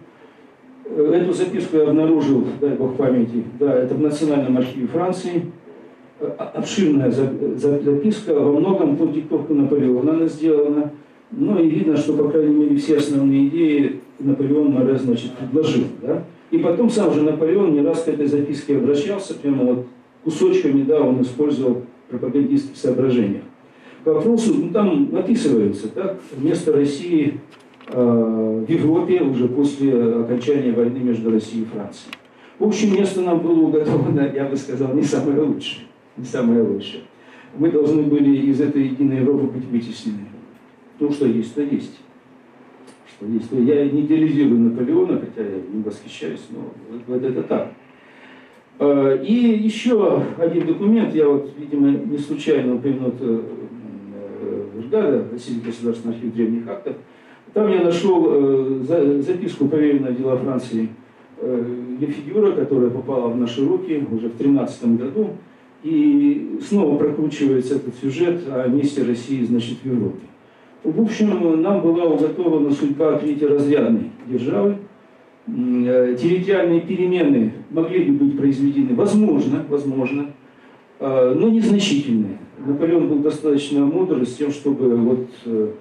Э, эту записку я обнаружил, дай бог памяти, да, это в Национальном архиве Франции. Э, обширная записка, во многом под диктовку Наполеона она сделана. Ну и видно, что, по крайней мере, все основные идеи Наполеон Море, значит, предложил. Да? И потом сам же Наполеон не раз к этой записке обращался, прямо вот кусочками, да, он использовал пропагандистских соображениях. К вопросу, ну там описывается, так, место России э, в Европе уже после окончания войны между Россией и Францией. В общем, место нам было уготовано, я бы сказал, не самое лучшее. Не самое лучшее. Мы должны были из этой единой Европы быть вытеснены. Ну, что есть, то есть. что есть. Я не идеализирую Наполеона, хотя я не восхищаюсь, но вот это так. А, и еще один документ, я вот, видимо, не случайно упомянут Ждада, Российский государственный архив древних актов, там я нашел э, записку поверенного дела Франции Лефигюра, которая попала в наши руки уже в 2013 году, и снова прокручивается этот сюжет о месте России, значит, в Европе. В общем, нам была уготована судьба третьеразрядной державы. Э, территориальные перемены могли бы быть произведены, возможно, возможно, э, но незначительные. Наполеон был достаточно мудр с тем, чтобы вот э,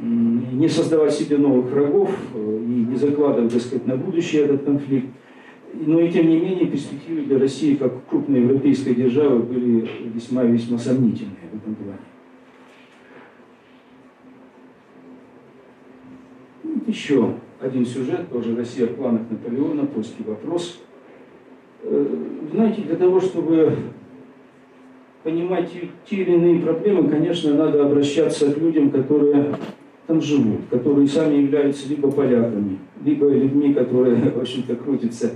не создавать себе новых врагов и не закладывать, так сказать, на будущее этот конфликт. Но и тем не менее перспективы для России как крупной европейской державы были весьма весьма сомнительные в этом плане. Вот еще один сюжет, тоже Россия в планах Наполеона, польский вопрос. Э, знаете, для того, чтобы понимать те или иные проблемы, конечно, надо обращаться к людям, которые там живут, которые сами являются либо поляками, либо людьми, которые, в общем-то, крутятся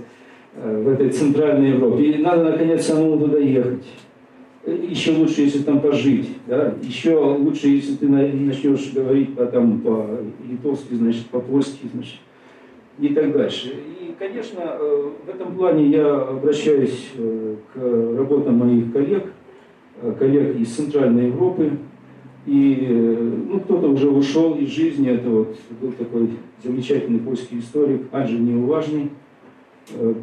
Э, в этой центральной Европе. И надо, наконец, самому туда ехать. Еще лучше, если там пожить. Да? Еще лучше, если ты начнешь говорить по, там, по-литовски, значит, по-польски, значит, и так дальше. И, конечно, э, в этом плане я обращаюсь э, к работам моих коллег, коллег из Центральной Европы. И ну, кто-то уже ушел из жизни. Это вот был такой замечательный польский историк Анджей Неуважный Э,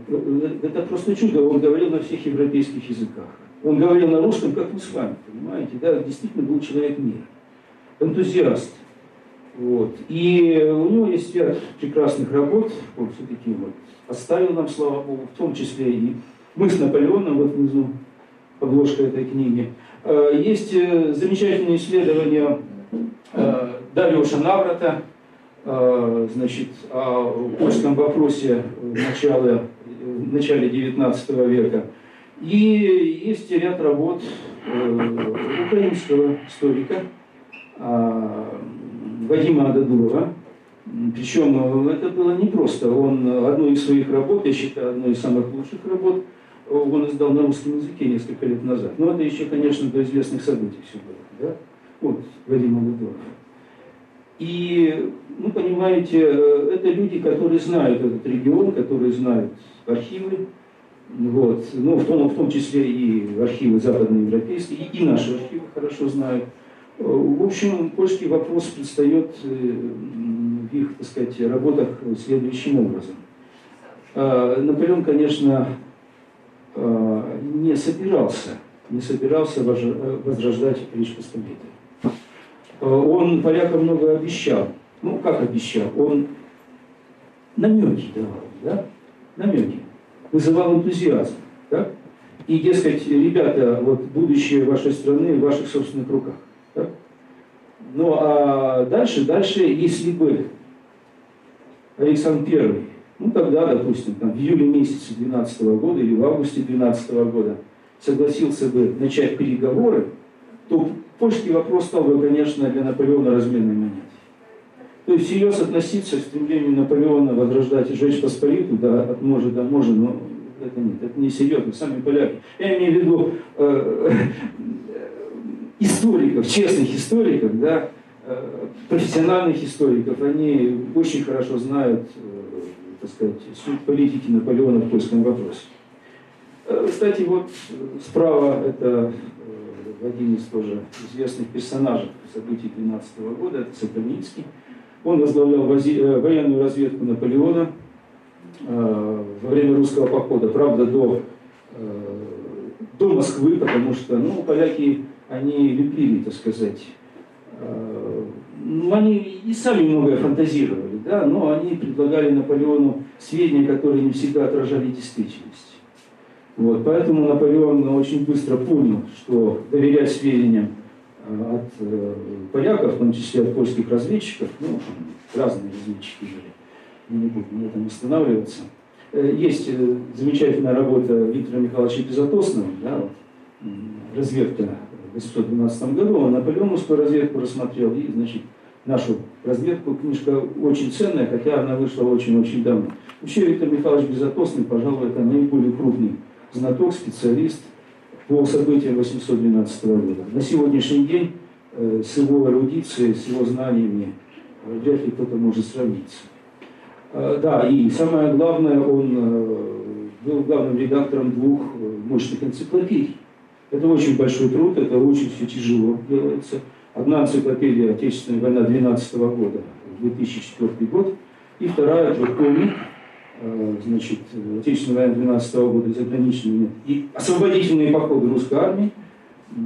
это просто чудо. Он говорил на всех европейских языках. Он говорил на русском, как мы с вами, понимаете? Да, действительно был человек мира. Энтузиаст. Вот. И у него есть ряд прекрасных работ. Он все-таки вот оставил нам, слава Богу, в том числе и мы с Наполеоном, вот внизу подложка этой книги. Э, есть э, замечательные исследования Дариуша Наврата, а, значит, о польском вопросе в начале, в начале 19 века. И есть ряд работ э, украинского историка а, Вадима Ададурова. Причем это было непросто. Он одну из своих работ, я считаю, одну из самых лучших работ, он издал на русском языке несколько лет назад. Но это еще, конечно, до известных событий все было. Да? Вот Вадим Ададуров. И, ну, понимаете, э, это люди, которые знают этот регион, которые знают архивы, вот, ну, в том, в том числе и архивы западноевропейские, и, и наши архивы хорошо знают. Э, в общем, польский вопрос предстает э, в их, так сказать, работах следующим образом. Наполеон, конечно, не собирался, не собирался возрождать Речь Посполитой. Э, он полякам много обещал. Ну, как обещал? Он намеки давал, да? Намеки. Вызывал энтузиазм, да? И, дескать, ребята, вот будущее вашей страны в ваших собственных руках. Да? Ну, а дальше, дальше, если бы Александр Первый, ну, тогда, допустим, там, в июле месяце 12 года или в августе 12 года согласился бы начать переговоры, то польский вопрос стал бы, конечно, для Наполеона разменной монетой. То есть всерьез относиться к стремлению Наполеона возрождать и жечь Посполиту, да, от может до может, но это нет, это не серьезно, сами поляки. Я имею в виду э, историков, честных историков, да, э, профессиональных историков, они очень хорошо знают, э, так сказать, суть политики Наполеона в польском вопросе. Э, кстати, вот справа это один из тоже известных персонажей событий 12 года, это Сокольницкий. Он возглавлял э, военную разведку Наполеона э, во время русского похода, правда, до, э, до Москвы, потому что ну, поляки, они любили, так сказать, ну, они и сами многое фантазировали, да, но они предлагали Наполеону сведения, которые не всегда отражали действительность. Вот, поэтому Наполеон очень быстро понял, что доверять сведениям от э, поляков, в том числе от польских разведчиков, ну, разные разведчики были, не будем на этом останавливаться. Э, есть замечательная работа Виктора Михайловича Безотосного, да, вот, разведка в 1812 году, он наполеоновскую разведку рассмотрел и, значит, нашу разведку. Книжка очень ценная, хотя она вышла очень-очень давно. Вообще Виктор Михайлович Безотосный, пожалуй, это наиболее крупный знаток, специалист по событиям 812 года. На сегодняшний день э, с его эрудицией, с его знаниями э, вряд ли кто-то может сравниться. Э, да, и самое главное, он был главным редактором двух мощных энциклопедий. Это очень большой труд, это очень все тяжело делается. Одна энциклопедия «Отечественная война 12 года», 2004 год, и вторая трехтомник, значит, Отечественная война 12 года, заграничные и освободительные походы русской армии, э,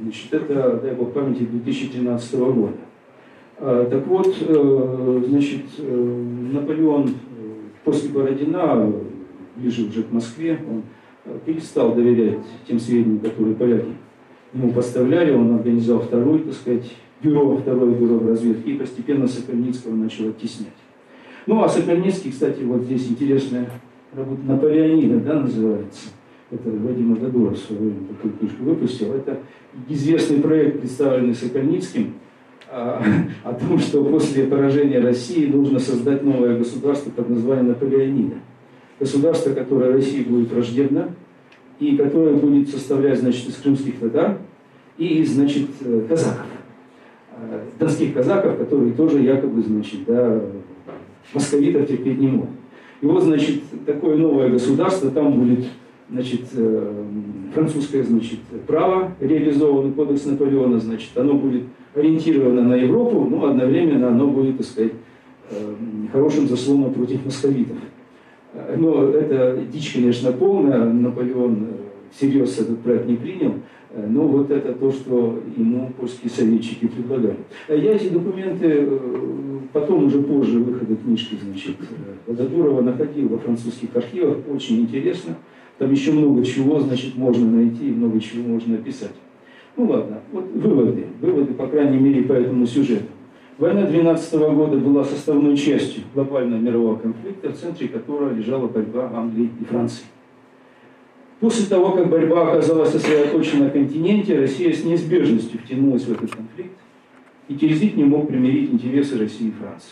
значит, это, дай бог памяти, 2013 года. А, так вот, э, значит, Наполеон после Бородина, ближе уже к Москве, он перестал доверять тем сведениям, которые поляки ему поставляли, он организовал второй, так сказать, бюро, второе бюро в разведке, и постепенно Сокольницкого начал оттеснять. Ну, а Сокольницкий, кстати, вот здесь интересная работа Наполеонида, да, называется. Это Вадим Ададуров в свое время такую книжку выпустил. Это известный проект, представленный Сокольницким, а, о том, что после поражения России нужно создать новое государство под названием Наполеонида. Государство, которое России будет враждебно, и которое будет составлять, значит, из крымских татар и значит, э, казаков. Э, донских казаков, которые тоже якобы, значит, да, московитов терпеть не могут. И вот, значит, такое новое государство, там будет, значит, э, французское, значит, право, реализованный кодекс Наполеона, значит, оно будет ориентировано на Европу, но одновременно оно будет, так сказать, хорошим заслоном против московитов. Но это дичь, конечно, полная. Наполеон э, всерьез этот проект не принял. Э, но вот это то, что ему польские советчики предлагали. Э, я эти документы потом, уже позже выхода книжки, значит, Вододурова находил во французских архивах. Очень интересно. Там еще много чего, значит, можно найти и много чего можно описать. Ну ладно, вот выводы. Выводы, по крайней мере, по этому сюжету. Война 12 года была составной частью глобального мирового конфликта, в центре которого лежала борьба Англии и Франции. После того, как борьба оказалась сосредоточена на континенте, Россия с неизбежностью втянулась в этот конфликт, и Терезит не мог примирить интересы России и Франции.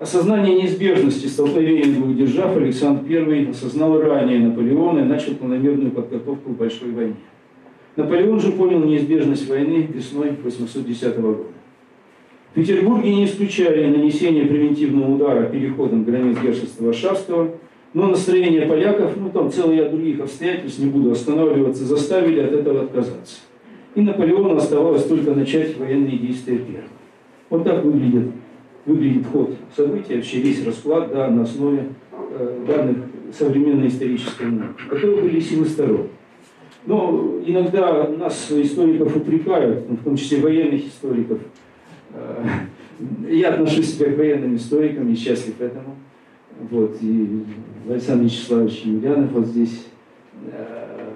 Осознание неизбежности столкновения двух держав Александр I осознал ранее Наполеона и начал планомерную подготовку к большой войне. Наполеон же понял неизбежность войны весной 810 года. В Петербурге не исключали нанесение превентивного удара переходом границ герцогства Варшавского, но настроение поляков, ну там целый ряд других обстоятельств, не буду останавливаться, заставили от этого отказаться. И Наполеону оставалось только начать военные действия первым. Вот так выглядит, выглядит ход событий, вообще весь расклад да, на основе э, данных современной исторической науки. Каковы были силы сторон? Но иногда нас, историков, упрекают, в том числе военных историков, Э, я отношусь себя к военным историкам и счастлив этому. Вот, и Александр Вячеславович Юлянов вот здесь, э,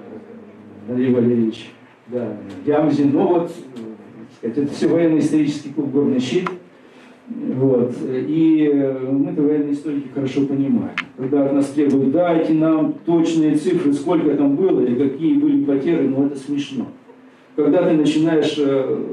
Андрей Валерьевич, да, Ямзин, ну вот, сказать, это все военно-исторический клуб «Горный щит». Вот. И мы-то военные историки хорошо понимаем. Когда от нас требуют, дайте нам точные цифры, сколько там было и какие были потери, ну это смешно. Когда ты начинаешь э,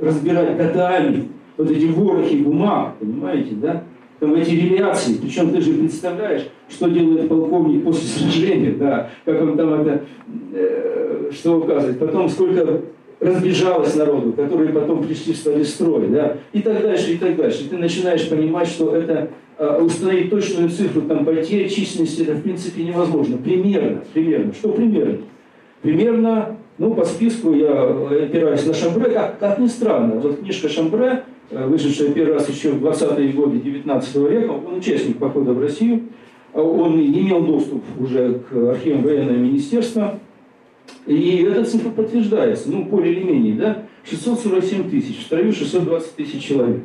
разбирать годами вот эти ворохи бумаг, понимаете, да? Там эти реляции, причем ты же представляешь, что делает полковник после сражения, да, как он там это, э, что указывает, потом сколько разбежалось народу, которые потом пришли, стали строй, да, и так дальше, и так дальше. И ты начинаешь понимать, что это э, установить точную цифру там потерь, численности, это в принципе невозможно. Примерно, примерно. Что примерно? Примерно ну, по списку я опираюсь на Шамбре, как, как ни странно. Вот книжка Шамбре, вышедшая первый раз еще в 20-е годы 19 века, он участник похода в Россию, он имел доступ уже к архивам военного министерства, и эта цифра подтверждается, ну, более или менее, да, 647 тысяч, в строю 620 тысяч человек.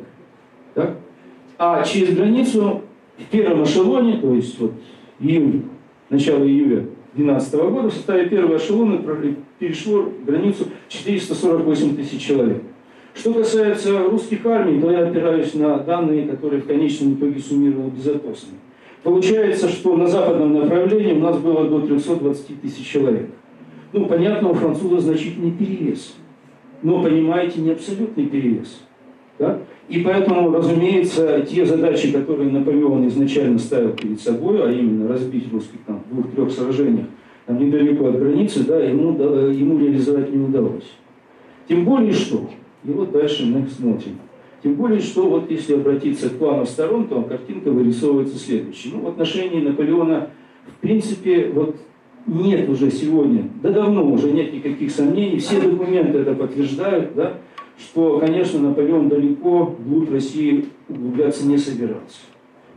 Так? А через границу в первом эшелоне, то есть вот июль, начало июля 2012 года в составе первого эшелона перешло границу 448 тысяч человек. Что касается русских армий, то я опираюсь на данные, которые в конечном итоге суммировал безотосно. Получается, что на западном направлении у нас было до 320 тысяч человек. Ну, понятно, у французов значительный перевес. Но, понимаете, не абсолютный перевес. Да? И поэтому, разумеется, те задачи, которые Наполеон изначально ставил перед собой, а именно разбить русских там, в двух-трех сражениях там, недалеко от границы, да, ему, да, ему реализовать не удалось. Тем более что, и вот дальше мы смотрим. Тем более, что вот если обратиться к плану сторон, то картинка вырисовывается следующей. Ну, в отношении Наполеона, в принципе, вот нет уже сегодня, да давно уже нет никаких сомнений, все документы это подтверждают, да, что, конечно, Наполеон далеко вглубь России углубляться не собирался.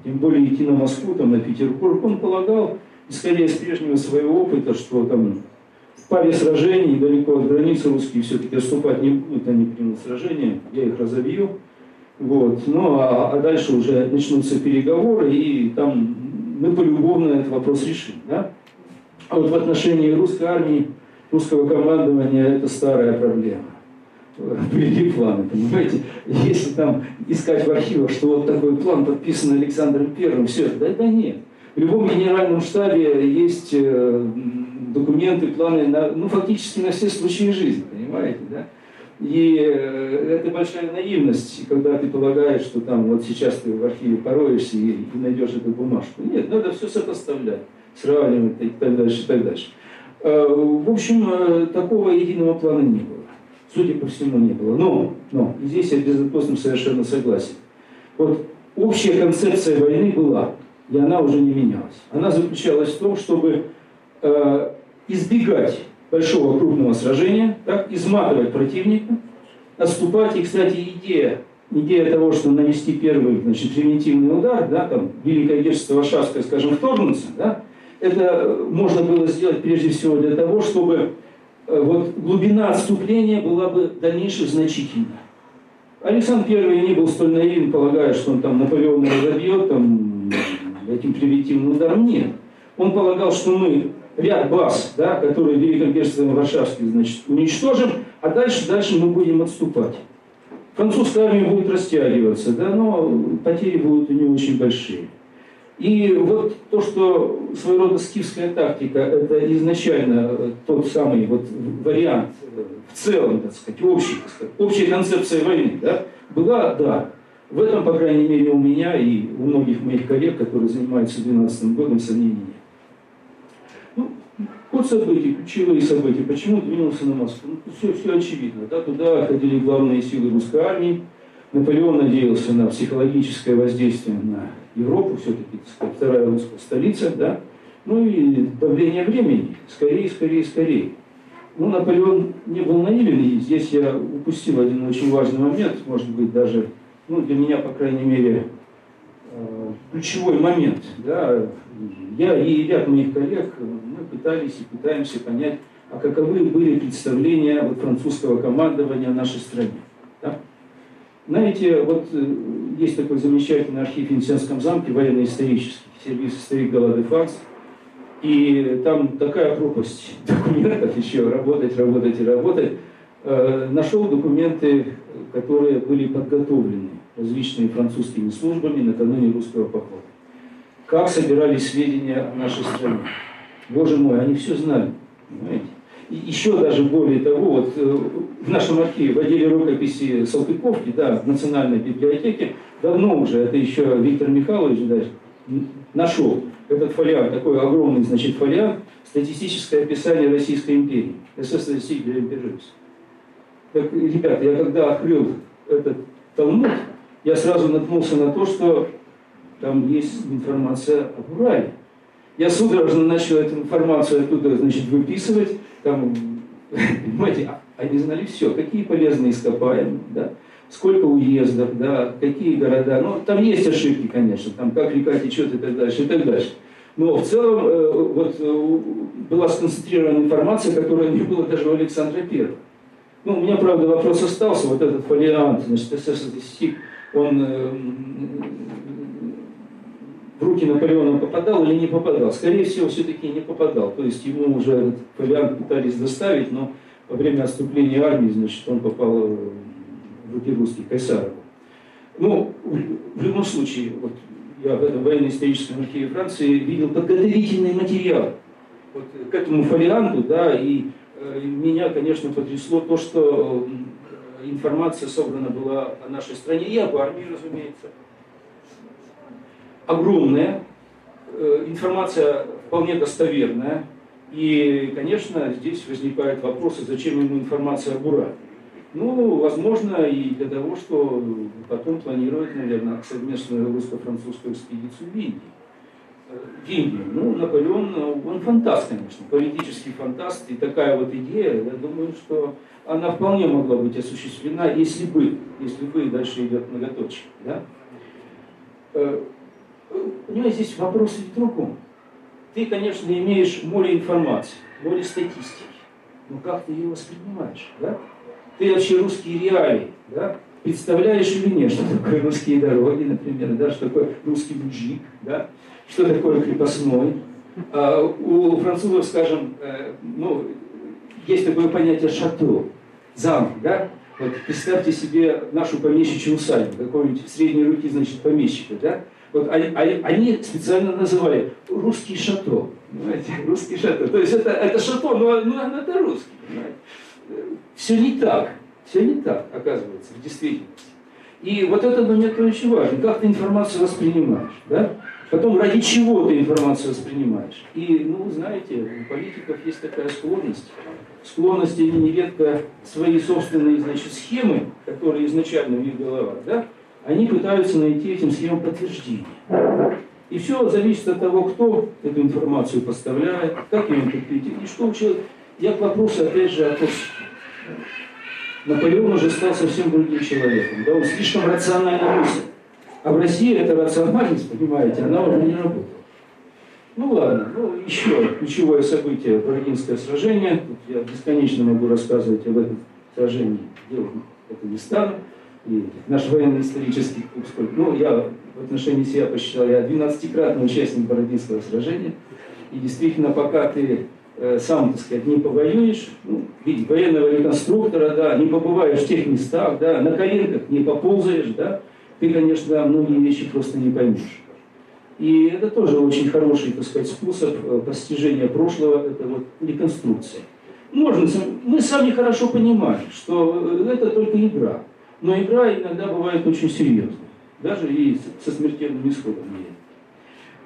Тем более идти на Москву, там, на Петербург. Он полагал, исходя из прежнего своего опыта, что там в паре сражений далеко от границы русские все-таки отступать не будут, они примут сражения, я их разобью. Вот. Ну, а, а дальше уже начнутся переговоры, и там мы полюбовно этот вопрос решим. Да? А вот в отношении русской армии, русского командования, это старая проблема впереди планы, понимаете? Если там искать в архивах, что вот такой план подписан Александром Первым, все, да, да нет. В любом генеральном штабе есть э, документы, планы, на, ну, фактически на все случаи жизни, понимаете, да? И э, это большая наивность, когда ты полагаешь, что там вот сейчас ты в архиве пороешься и, и найдешь эту бумажку. Нет, надо все сопоставлять, сравнивать и так дальше, и так дальше. Э, в общем, такого единого плана не было судя по всему, не было. Но, но здесь я безотносным совершенно согласен. Вот общая концепция войны была, и она уже не менялась. Она заключалась в том, чтобы э, избегать большого крупного сражения, так, изматывать противника, отступать. И, кстати, идея, идея того, что нанести первый значит, превентивный удар, да, там, Великое Герцогство Варшавское, скажем, вторгнуться, да, это можно было сделать прежде всего для того, чтобы Э, вот глубина отступления была бы дальнейше значительна. Александр I не был столь наивен, полагая, что он там Наполеона разобьет там, этим превентивным ударом. Нет. Он полагал, что мы ряд баз, да, которые Великое Герцогство Варшавское, значит, уничтожим, а дальше, дальше мы будем отступать. Французская армия будет растягиваться, да, но потери будут у нее очень большие. И вот то, что своего рода скифская тактика, это изначально тот самый вот вариант в целом, так сказать, общий, так сказать, общая концепция войны, да, была, да. В этом, по крайней мере, у меня и у многих моих коллег, которые занимаются 12 годом, сомнений нет. Ну, ход событий, ключевые события. Почему двинулся на Москву? Ну, все, все очевидно. Да? Туда ходили главные силы русской армии. Наполеон надеялся на психологическое воздействие на Европу, все-таки вторая русская столица, да, ну и давление времени, скорее, скорее, скорее. Ну, Наполеон не был наивен, и здесь я упустил один очень важный момент, может быть, даже, ну, для меня, по крайней мере, э, ключевой момент. Да. Я и ряд моих коллег, мы пытались и пытаемся понять, а каковы были представления вот, французского командования о нашей стране. Да? Знаете, вот э, есть такой замечательный архив в Венецианском замке, военно-исторический, сервис историк Галады Факс, и там такая пропасть документов еще, работать, работать и работать. Э, нашел документы, которые были подготовлены различными французскими службами накануне русского похода. Как собирались сведения о нашей стране. Боже мой, они все знали, понимаете? И еще даже более того, вот э, в нашем архиве, в отделе рукописи Салтыковки, да, в Национальной библиотеке, давно уже, это еще Виктор Михайлович да, нашел этот фолиант, такой огромный, значит, фолиант, статистическое описание Российской империи, СС России для империализма. Так, ребята, я когда открыл этот Талмуд, я сразу наткнулся на то, что там есть информация об Урале. Я судорожно начал эту информацию оттуда, значит, выписывать, там, понимаете, а, они знали все, какие полезные ископаемые, да, сколько уездов, да, какие города. Ну, там есть ошибки, конечно, там как река течет и так дальше, и так дальше. Но в целом э, вот э, была сконцентрирована информация, которая не было даже у Александра Первого. Ну, у меня, правда, вопрос остался, вот этот фолиант, значит, СС-статистик, он э, в руки Наполеона попадал или не попадал? Скорее всего, все-таки не попадал. То есть ему уже этот фолиант пытались доставить, но во время отступления армии, значит, он попал в руки русских, Кайсарову. Ну, в любом случае, вот я в этом военно-историческом архиве Франции видел подготовительный материал вот к этому фолианту, да, и э, меня, конечно, потрясло то, что информация собрана была о нашей стране и об армии, разумеется. Огромная, э, информация вполне достоверная. И, конечно, здесь возникают вопросы, зачем ему информация об уране. Ну, возможно, и для того, что потом планировать, наверное, совместную русско-французскую экспедицию в Индии. Индию. Ну, Наполеон, он фантаст, конечно, политический фантаст. И такая вот идея, я думаю, что она вполне могла быть осуществлена, если бы, если бы, дальше идет многоточие. Да? Э, понимаете, здесь вопрос в другом. Ты, конечно, имеешь море информации, море статистики, но как ты ее воспринимаешь? Да? Ты вообще русские реалии, да? представляешь или нет, что такое русские дороги, например, да, что такое русский мужик, да, что такое крепостной. А у французов, скажем, э, ну, есть такое понятие шато, замок, да? Вот представьте себе нашу помещичью усадьбу, какой-нибудь средней руки, значит, помещика, да? Вот они, они специально называли русский шато, понимаете, русский шато. То есть это, это шато, но, но это русский, понимаете? Все не так, все не так, оказывается, в действительности. И вот этот момент очень важен. Как ты информацию воспринимаешь, да? Потом, ради чего ты информацию воспринимаешь. И, ну, вы знаете, у политиков есть такая склонность. Склонность, они нередко свои собственные, значит, схемы, которые изначально в их головах, да, они пытаются найти этим схемам подтверждение. И все зависит от того, кто эту информацию поставляет, как ее интерпретирует, и что человек. Я к вопросу, опять же, о том, Наполеон уже стал совсем другим человеком. Да, он слишком рационально мыслит. А в России эта рациональность, понимаете, она уже не работает. Ну ладно, ну еще ключевое событие, Бородинское сражение. Тут я бесконечно могу рассказывать об этом сражении. Делать это не стану. И наш военно-исторический клуб сколько. Ну, я в отношении себя посчитал, я 12-кратный участник Бородинского сражения. И действительно, пока ты э, сам, так сказать, не повоюешь, ну, видите, военного реконструктора, да, не побываешь в тех местах, да, на коленках не поползаешь, да, ты, конечно, многие вещи просто не поймешь. И это тоже очень хороший, так сказать, способ э, постижения прошлого, это вот реконструкция. Можно, мы сами хорошо понимаем, что э, это только игра. Но игра иногда бывает очень серьезной, даже и со смертельным исходом.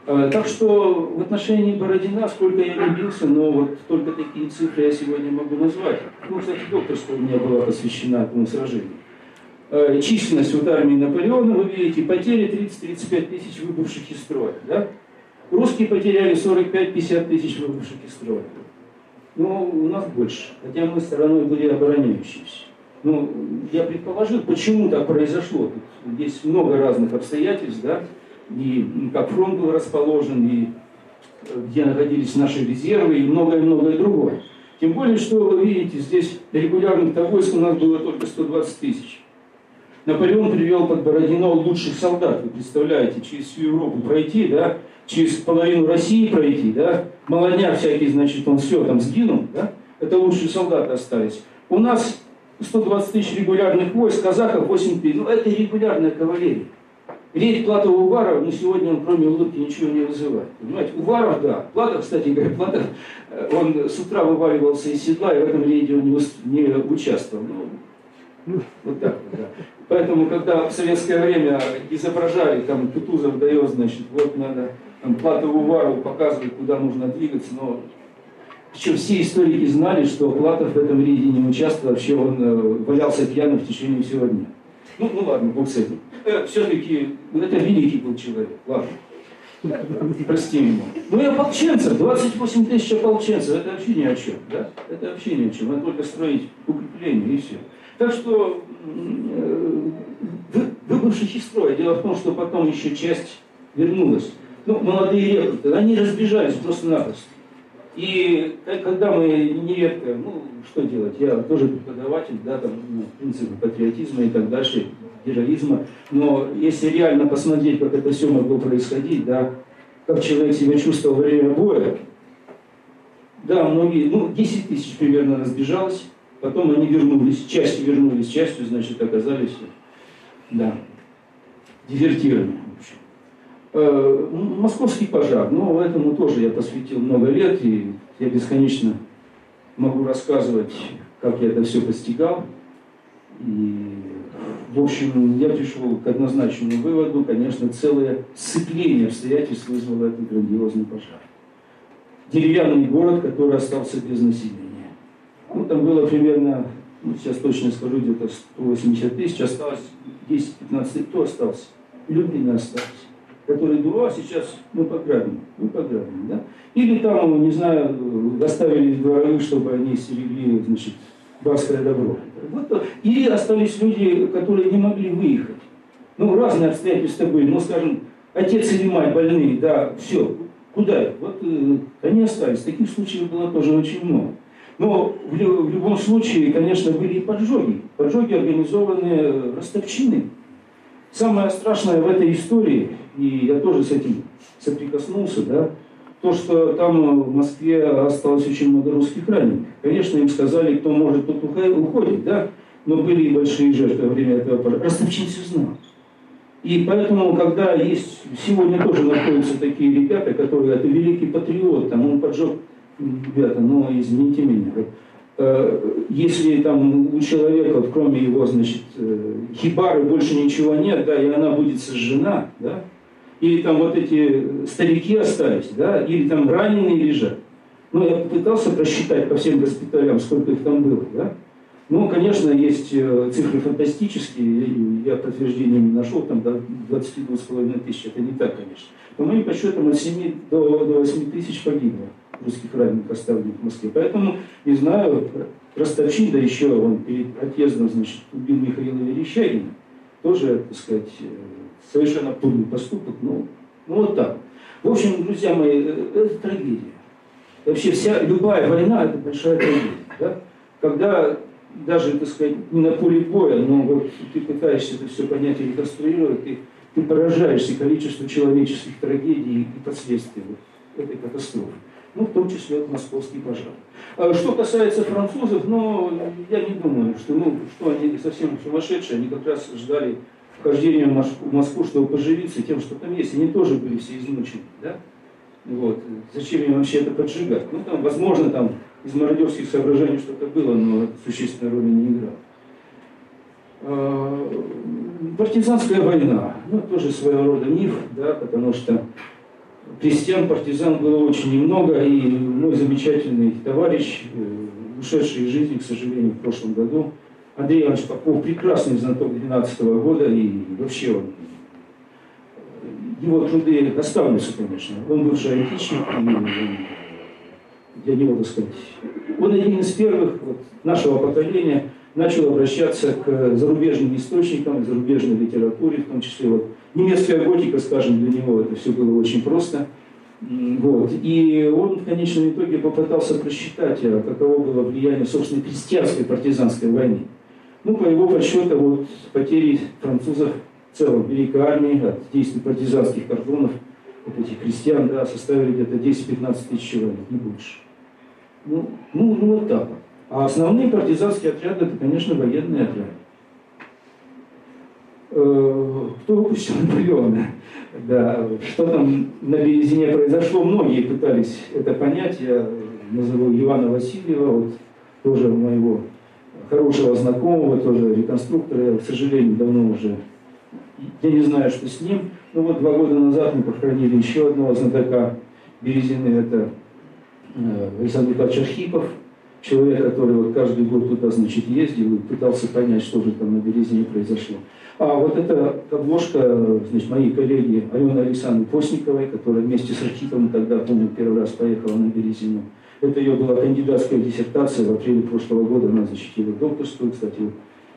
Э, так что в отношении Бородина, сколько я не бился, но вот только такие цифры я сегодня могу назвать. Ну, кстати, докторская у меня была посвящена этому сражению. Э, численность вот армии Наполеона, вы видите, потери 30-35 тысяч выбывших из строя. Да? Русские потеряли 45-50 тысяч выбывших из строя. Но у нас больше, хотя мы стороной были обороняющиеся. Ну, я предположил, почему так произошло. Тут есть много разных обстоятельств, да, и как фронт был расположен, и э, где находились наши резервы, и многое-многое другое. Тем более, что вы видите, здесь регулярных-то войск у нас было только 120 тысяч. Наполеон привел под Бородино лучших солдат, вы представляете, через всю Европу пройти, да, через половину России пройти, да, молодняк всякий, значит, он все там сгинул, да, это лучшие солдаты остались. У нас 120 тысяч регулярных войск, казаков 8 тысяч, ну это регулярная кавалерия. Рейд Платова Уваров, ну сегодня он кроме улыбки ничего не вызывает. Понимаете, Уваров, да. Платов, кстати говоря, Платов, э, он с утра вываливался из седла, и в этом рейде он не, не участвовал. Ну, вот так вот, да. Поэтому, когда в советское время изображали, там, Кутузов дает, значит, вот надо там, Платову Вару показывать, куда нужно двигаться, но причем все историки знали, что Платов в этом рейде не участвовал, вообще он э, валялся пьяным в течение всего дня. Ну, ну ладно, бог с этим. Э, все-таки это великий был человек, ладно. Прости меня. Ну и ополченцев, 28 тысяч ополченцев, это вообще ни о чем, да? Это вообще ни о чем, надо только строить укрепление и все. Так что выбывших из. Дело в том, что потом еще часть вернулась. Ну, молодые рекруты, они разбежались просто-напросто. И когда мы нередко, ну, что делать, я тоже преподаватель, да, там, ну, принципы патриотизма и так дальше, героизма, но если реально посмотреть, как это все могло происходить, да, как человек себя чувствовал во время боя, да, многие, ну, 10 тысяч примерно разбежалось, Потом они вернулись, частью вернулись, частью, значит, оказались, да, дезертирами. Э, московский пожар, но этому тоже я посвятил много лет, и я бесконечно могу рассказывать, как я это все постигал. И, в общем, я пришел к однозначному выводу, конечно, целое сцепление обстоятельств вызвало этот грандиозный пожар. Деревянный город, который остался без населения. Ну, там было примерно, ну, сейчас точно скажу, где-то 180 тысяч, осталось 10-15, кто остался? Люди не остались которые ну, а сейчас мы пограбим, мы пограбим, да? Или там, не знаю, доставили дворовых, чтобы они стерегли, значит, барское добро. Вот, или остались люди, которые не могли выехать. Ну, разные обстоятельства были, ну, скажем, отец или мать больные, да, все, куда? Вот э, они остались. Таких случаев было тоже очень много. Но в, в любом случае, конечно, были и поджоги. Поджоги организованные ростовчины. Самое страшное в этой истории, и я тоже с этим соприкоснулся, да, то, что там в Москве осталось очень много русских раненых. Конечно, им сказали, кто может, тот уходит, да, но были и большие жертвы во время этого пожара. Ростовчин все знал. И поэтому, когда есть, сегодня тоже находятся такие ребята, которые, это великий патриот, там он поджег, ребята, но извините меня, Э, если там у человека, кроме его, значит, э, хибары больше ничего нет, да, и она будет сожжена, да, или там вот эти старики остались, да, или там раненые лежат. Ну, я пытался просчитать по всем госпиталям, сколько их там было, да. Ну, конечно, есть э, цифры фантастические, я подтверждения нашел, там до 22,5 тысяч, это не так, конечно. По моим подсчетам, от 7 до, до 8 тысяч погибло русских раненых, оставленных в Москве. Поэтому, не знаю, Ростовчин, да еще он перед отъездом, значит, убил Михаила Верещагина, тоже, так сказать, э, совершенно подлый поступок, ну, ну вот так. В общем, друзья мои, э, это трагедия. Вообще вся, любая война – это большая трагедия. Да? Когда даже, так сказать, не на поле боя, но вот ты пытаешься это все понять и реконструировать, ты, ты поражаешься количеству человеческих трагедий и последствий вот этой катастрофы ну, в том числе вот московский пожар. А что касается французов, ну, я не думаю, что, ну, что они совсем сумасшедшие, они как раз ждали вхождения в Москву, чтобы поживиться тем, что там есть. Они тоже были все измучены, да? Вот. Зачем им вообще это поджигать? Ну, там, возможно, там из мародерских соображений что-то было, но существенной роли не играло. А, партизанская война, ну, тоже своего рода миф, да, потому что крестьян, партизан было очень немного, и мой замечательный товарищ, э, ушедший из жизни, к сожалению, в прошлом году, Андрей Иванович Попов, прекрасный знаток 12 -го года, и вообще он, его труды оставляются, конечно. Он бывший айтишник, и для него, так сказать, он один из первых вот, нашего поколения начал обращаться к зарубежным источникам, к зарубежной литературе, в том числе вот Немецкая готика, скажем, для него это все было очень просто. Вот. И он в конечном итоге попытался просчитать, а каково было влияние, собственно, крестьянской партизанской войны. Ну, по его подсчету, вот, потери французов в целом Великой армии от действий партизанских кордонов, вот этих крестьян, да, составили где-то 10-15 тысяч человек, не больше. Ну, ну, ну вот так вот. А основные партизанские отряды, это, конечно, военные отряды. Э, кто выпустил Наполеона. Да, что там на Березине произошло, многие пытались это понять. Я назову Ивана Васильева, вот, тоже моего хорошего знакомого, тоже реконструктора, я, к сожалению, давно уже, я не знаю, что с ним. Ну вот два года назад мы похоронили еще одного знатока Березины, это э, Александр Николаевич Архипов, человек, который вот каждый год туда, значит, ездил и пытался понять, что же там на Березине произошло. А вот эта обложка, значит, моей коллеги Алены Александры Постниковой, которая вместе с Архиповым тогда, помню, первый раз поехала на Березину. Это ее была кандидатская диссертация, в апреле прошлого года она защитила докторскую, кстати,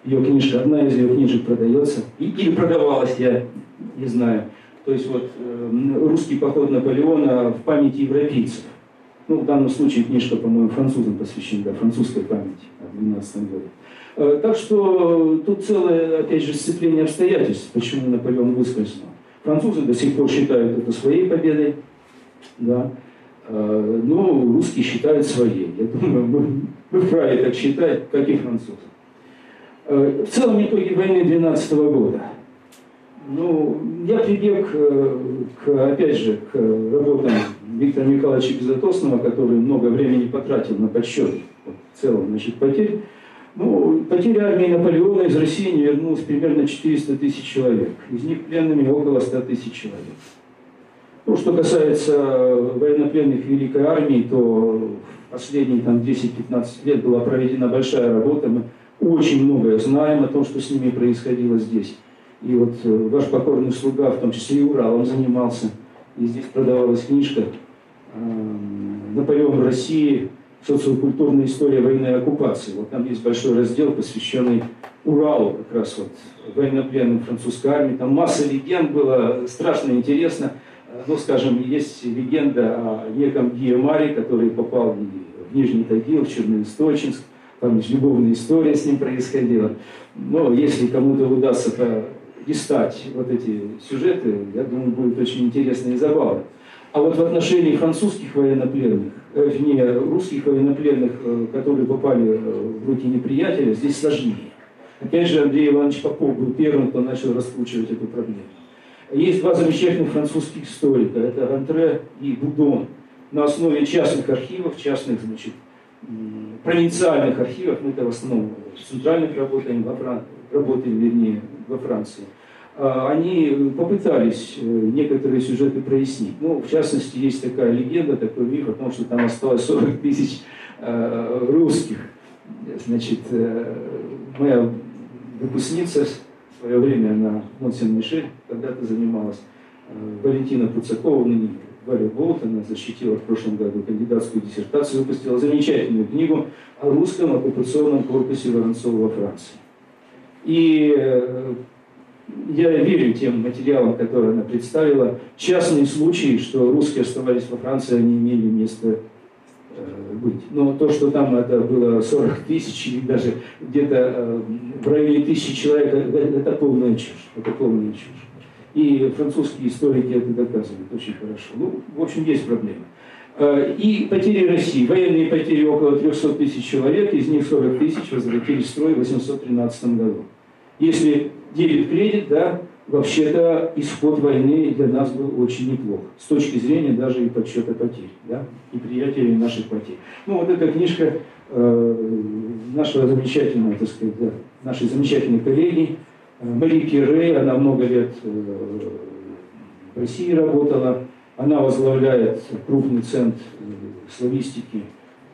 ее книжка, одна из ее книжек продается, или продавалась, я не знаю. То есть вот э, русский поход Наполеона в памяти европейцев. Ну, в данном случае книжка, по-моему, французам посвящена, да, французской памяти о 12 году. Э, так что тут целое, опять же, сцепление обстоятельств, почему Наполеон выскользнул. Французы до сих пор считают это своей победой, да, э, но русские считают своей. Я думаю, мы, мы вправе так считать, как и французы. Э, в целом итоге войны 12 года. Ну, я прибег к, опять же, к работам Виктора Николаевича Безотосного, который много времени потратил на подсчет вот, в значит, потерь. Ну, потери армии Наполеона из России не вернулось примерно 400 тысяч человек. Из них пленными около 100 тысяч человек. Ну, что касается военнопленных Великой Армии, то последние там, 10-15 лет была проведена большая работа. Мы очень многое знаем о том, что с ними происходило здесь. И вот э, ваш покорный слуга, в том числе и Уралом, занимался. И здесь продавалась книжка эм, «Наполеон в России. Социокультурная история военной оккупации». Вот там есть большой раздел, посвященный Уралу, как раз вот военнопленным французской армии. Там масса легенд было, страшно интересно. Ну, скажем, есть легенда о неком Гиомаре, который попал в Нижний Тагил, в Черноисточинск. Там любовная история с ним происходила. Но если кому-то удастся листать вот эти сюжеты, я думаю, будет очень интересно и забавно. А вот в отношении французских военнопленных, э, не русских военнопленных, э, которые попали э, в руки неприятеля, здесь сложнее. Опять же, Андрей Иванович Попов был первым, кто начал раскручивать эту проблему. Есть два замечательных французских историка, это Рантре и Будон. На основе частных архивов, частных, значит, провинциальных архивов, мы это в основном в центральных работаем, во Фран... работаем, вернее, во Франции, они попытались э, некоторые сюжеты прояснить. Ну, в частности, есть такая легенда, такой миф о том, что там осталось 40 тысяч э, русских. Значит, э, моя выпускница в свое время на Монсен-Мишель когда-то занималась Валентина Пуцакова, ныне Варя Болтона, защитила в прошлом году кандидатскую диссертацию, выпустила замечательную книгу о русском оккупационном корпусе Воронцова во Франции. И я верю тем материалам, которые она представила. Частные случаи, что русские оставались во Франции, они имели место э, быть. Но то, что там это было 40 тысяч или даже где-то э, в районе тысячи человек, это полная чушь. Это полная чушь. И французские историки это доказывают очень хорошо. Ну, в общем, есть проблемы. Э, и потери России. Военные потери около 300 тысяч человек, из них 40 тысяч возвратились в строй в 813 году. Если делит кредит, да, вообще-то исход войны для нас был очень неплох. С точки зрения даже и подсчета потерь, да, и приятелей наших потерь. Ну, вот эта книжка э, нашего замечательного, так сказать, да, нашей замечательной коллеги, Мари Кирей, она много лет э, в России работала, она возглавляет крупный центр э, славистики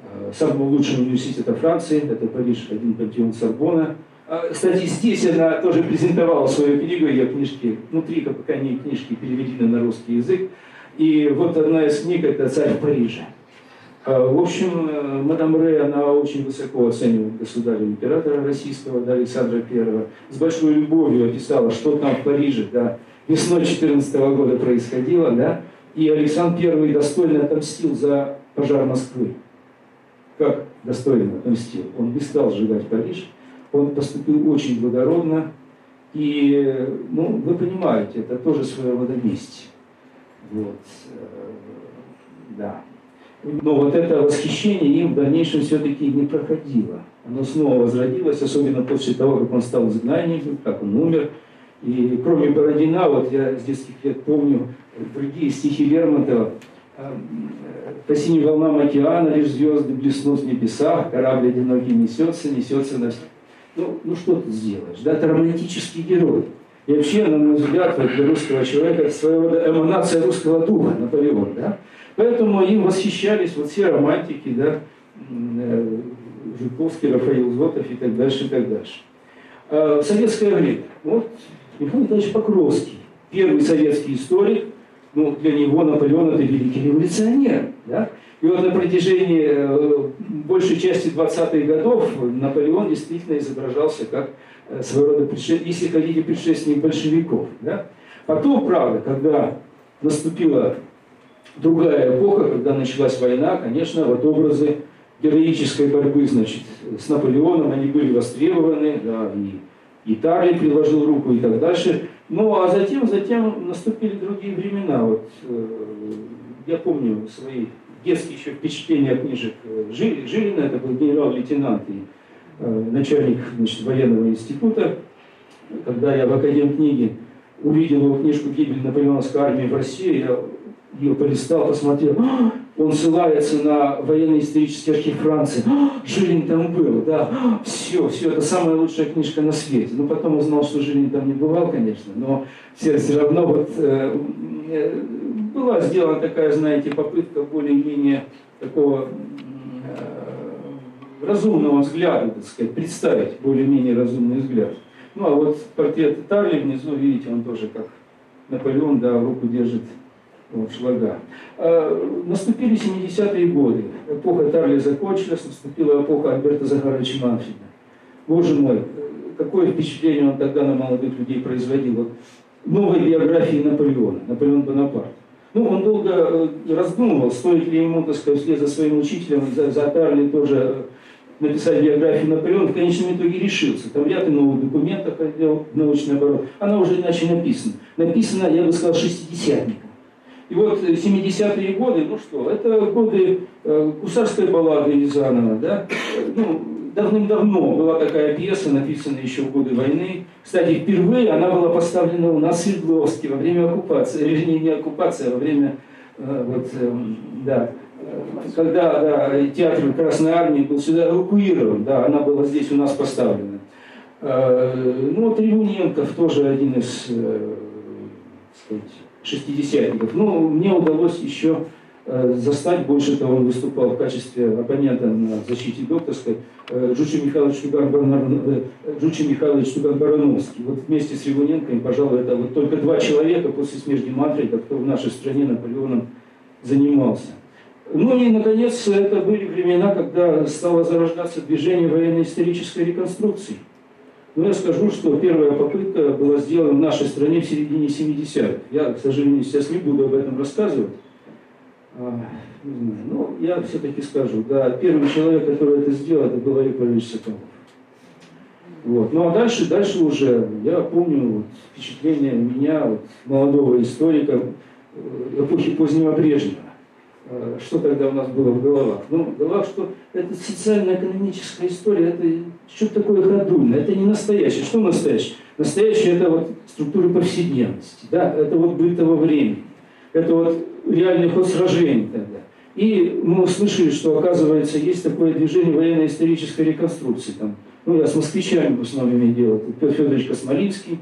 э, самого лучшего университета Франции, это Париж, один пантеон Сорбона. А, кстати, здесь она тоже презентовала свою книгу, ее книжки, внутри пока не книжки переведены на русский язык. И вот одна из книг – это «Царь в Париже». А, в общем, э, мадам Рэй, она очень высоко оценивает государя императора российского, да, Александра I. С большой любовью описала, что там в Париже, да, весной 14 года происходило, да, и Александр I достойно отомстил за пожар Москвы. Как достойно отомстил? Он не стал сжигать Париж, он поступил очень благородно, и, ну, вы понимаете, это тоже своего рода месть. Вот, э, да. Но вот это восхищение им в дальнейшем все-таки не проходило. Оно снова возродилось, особенно после того, как он стал изгнанником, как он умер. И кроме Бородина, вот я с детских лет помню другие стихи Лермонтова, «Э, по синим волнам океана лишь звезды блеснут в небесах, корабль одинокий несется, несется на... Ну, ну что ты сделаешь? Да, это романтический герой. И вообще, на мой взгляд, для русского человека это своего рода эманация русского духа, Наполеон. Да? Поэтому им восхищались вот все романтики, да, э, Жуковский, Рафаил Зотов и так дальше, и так дальше. А в советское время, вот Михаил Николаевич Покровский, первый советский историк, ну, для него Наполеон это великий революционер. Да? И вот на протяжении э, большей части 20-х годов Наполеон действительно изображался как э, своего рода, предшественник, если хотите, предшественник большевиков. Да? Потом, правда, когда наступила другая эпоха, когда началась война, конечно, вот образы героической борьбы, значит, с Наполеоном, они были востребованы, да, и Италия приложил руку и так дальше. Ну, а затем, затем наступили другие времена. Вот, э, я помню свои детские еще впечатления от книжек Жилина, это был генерал-лейтенант и э, начальник значит, военного института. Когда я в Академ книги увидел его книжку «Гибель наполеоновской армии в России», я ее полистал, посмотрел, а, он ссылается на военно-исторический архив Франции. «А, Жилин там был, да, все, все, это самая лучшая книжка на свете. Ну, потом узнал, что Жилин там не бывал, конечно, но все, все равно вот э, э, была сделана такая, знаете, попытка более-менее такого э, разумного взгляда, так сказать, представить более-менее разумный взгляд. Ну, а вот портрет Тарли внизу, видите, он тоже как Наполеон, да, руку держит вот, шлага. А, наступили 70-е годы. Эпоха Тарли закончилась, наступила эпоха Альберта Захаровича Манфреда. Боже мой, какое впечатление он тогда на молодых людей производил. Вот, новой биографии Наполеона, Наполеон Бонапарт. Ну, он долго э, раздумывал, стоит ли ему, так сказать, вслед за своим учителем, за, за Тарли тоже э, написать биографию Наполеона, в конечном итоге решился. Там ряд новых документов отдел научный оборот. Она уже иначе написана. Написана, я бы сказал, шестидесятником. И вот 70-е годы, ну что, это годы э, гусарской баллады Рязанова, да? Ну, давным-давно была такая пьеса, написанная еще в годы войны. Кстати, впервые она была поставлена у нас в Свердловске во время оккупации, вернее, не оккупации, а во время, э, вот, э, да, когда да, театр Красной Армии был сюда эвакуирован, да, она была здесь у нас поставлена. Э, ну, вот Ревуненков тоже один из, э, сказать, шестидесятников. Ну, мне удалось еще застать, больше того, он выступал в качестве оппонента на защите докторской, э, Михайлович Джучи Михайлович Туган-Барановский. Вот вместе с Ревуненко, пожалуй, это вот только два человека после смерти Матрида, кто в нашей стране Наполеоном занимался. Ну и, наконец, это были времена, когда стало зарождаться движение военно-исторической реконструкции. Но я скажу, что первая попытка была сделана в нашей стране в середине 70-х. Я, к сожалению, сейчас не буду об этом рассказывать. А, не знаю, но я все-таки скажу. Да, первый человек, который это сделал, это был Олег Валерьевич Соколов. Вот. Ну а дальше, дальше уже, я помню вот, впечатление меня, вот, молодого историка э, эпохи позднего Брежнева. Э, что тогда у нас было в головах? Ну, в головах, что это социально-экономическая история, это что-то такое ходульное, это не настоящее. Что настоящее? Настоящее это вот структура повседневности, да, это вот бытового времени, это вот реальный ход сражений тогда. И мы услышали, что, оказывается, есть такое движение военно-исторической реконструкции. Там, ну, я с москвичами в основном имею дело. Петр Федорович Космолинский,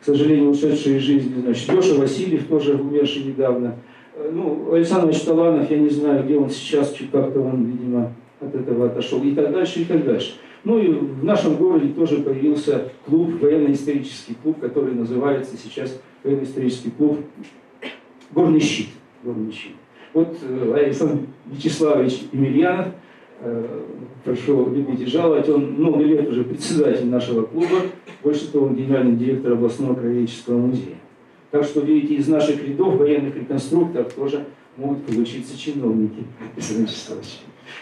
к сожалению, ушедший из жизни, значит, Леша Васильев, тоже умерший недавно – Э, ну, Александр Таланов, я не знаю, где он сейчас, как-то он, видимо, от этого отошел, и так дальше, и так дальше. Ну и в нашем городе тоже появился клуб, военно-исторический клуб, который называется сейчас военно-исторический клуб «Горный щит». Щит. Вот э, Александр Вячеславович Емельянов, э, прошу любить и жаловать, он много лет уже председатель нашего клуба, больше того, он генеральный директор областного краеведческого музея. Так что, видите, из наших рядов военных реконструкторов тоже могут получиться чиновники.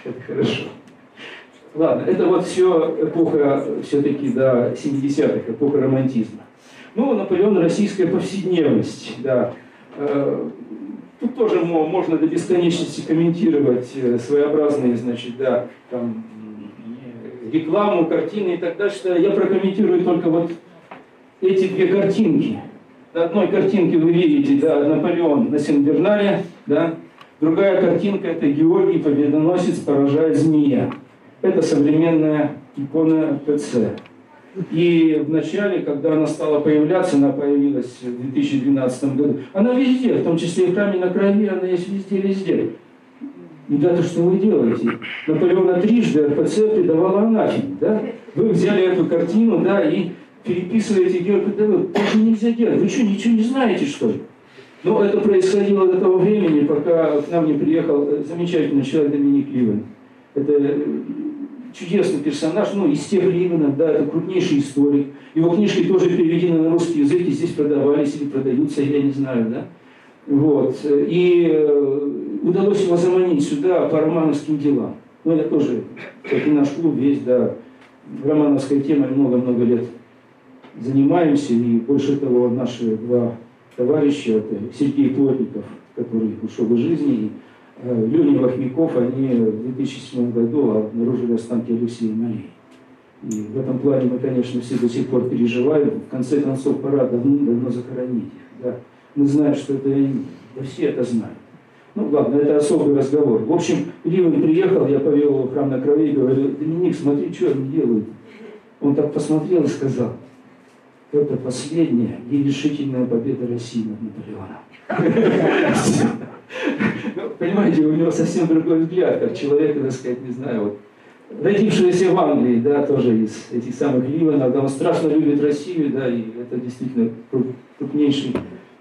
Это хорошо. Ладно, это вот все эпоха все-таки до 70-х, эпоха романтизма. Ну, Наполеон, российская повседневность, да. Тут тоже можно до бесконечности комментировать э, своеобразные, значит, да, там, рекламу, картины и так далее. Я прокомментирую только вот эти две картинки. На одной картинке вы видите да, Наполеон на Сен-Бернаре, да? другая картинка – это Георгий Победоносец поражает змея. Это современная икона ТЦ. И в начале, когда она стала появляться, она появилась в 2012 году, она везде, в том числе и в храме на крови, она есть везде-везде. Ребята, что вы делаете? Наполеона трижды РПЦ придавала анафеме, да? Вы взяли эту картину, да, и переписываете ГКДВ, тоже нельзя делать. Вы что, ничего не знаете, что ли? Но это происходило до того времени, пока к нам не приехал замечательный человек Доминик Ливен. Это э, чудесный персонаж, ну, из тех Ливенов, да, это крупнейший историк. Его книжки тоже переведены на русский язык, и здесь продавались или продаются, я не знаю, да. Вот. И э, удалось его заманить сюда по романовским делам. Ну, это тоже, как и наш клуб весь, да, романовской темой много-много лет занимаемся, и больше того, наши два товарища, это Сергей Плотников, который ушел из жизни, э, Леня Вахмяков, они в 2007 году обнаружили останки Алексея Марии. И в этом плане мы, конечно, все до сих пор переживаем. В конце концов, пора давно-давно захоронить их. Да. Мы знаем, что это они. Да все это знают. Ну ладно, это особый разговор. В общем, Ливен приехал, я повел его в храм на крови и говорю, Доминик, смотри, что они делают. Он так посмотрел и сказал, это последняя и решительная победа России над Наполеоном. Ну, понимаете, у него совсем другой взгляд, как человека, так сказать, не знаю, вот, родившегося в Англии, да, тоже из этих самых Ливанов, да, он страшно любит Россию, да, и это действительно крупнейший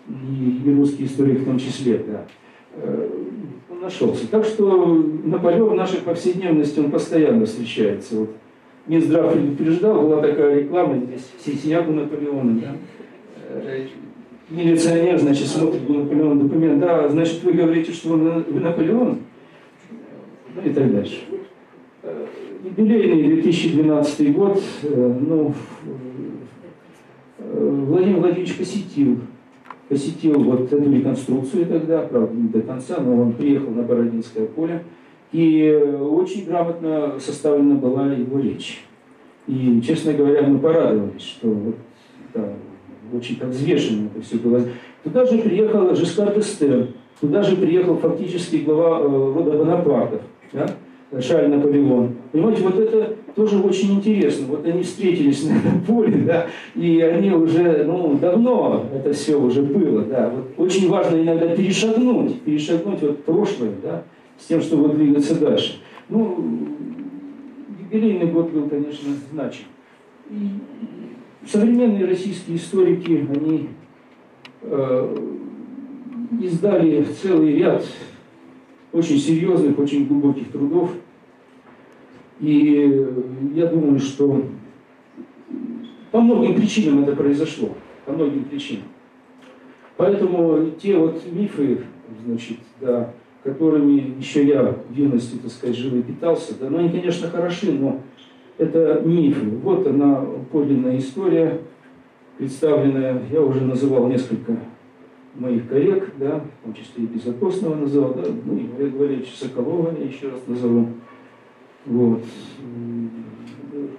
и, и русский историк в том числе, да. Э, он нашелся. Так что Наполеон в нашей повседневности, он постоянно встречается. Вот Минздрав предупреждал, была такая реклама, здесь синяк у Наполеона, да. Э, милиционер, значит, смотрит на Наполеон документ, да, значит, вы говорите, что вы Наполеон? Ну и так дальше. Э, юбилейный 2012 год, ну, Владимир Владимирович посетил посетил вот эту реконструкцию тогда, правда, не до конца, но он приехал на Бородинское поле, и очень грамотно составлена была его речь. И, честно говоря, мы порадовались, что вот, да, очень так взвешенно это все было. Туда же приехал Жескар Дестен, туда же приехал фактически глава э, рода Бонапартов. Да? Шарль Наполеон. Понимаете, вот это тоже очень интересно. Вот они встретились на этом поле, да, и они уже, ну, давно это все уже было, да. Вот очень важно иногда перешагнуть, перешагнуть вот прошлое, да, с тем, чтобы двигаться дальше. Ну, юбилейный год был, конечно, значим. И современные российские историки, они э, издали целый ряд очень серьезных, очень глубоких трудов. И я думаю, что по многим причинам это произошло. По многим причинам. Поэтому те вот мифы, значит, да, которыми еще я в юности, так сказать, жил и питался, да, ну, они, конечно, хороши, но это мифы. Вот она, подлинная история, представленная, я уже называл несколько моих коллег, да, в том числе и Безотосного называл, да, ну и Олега Валерьевича Соколова я еще раз назову, вот,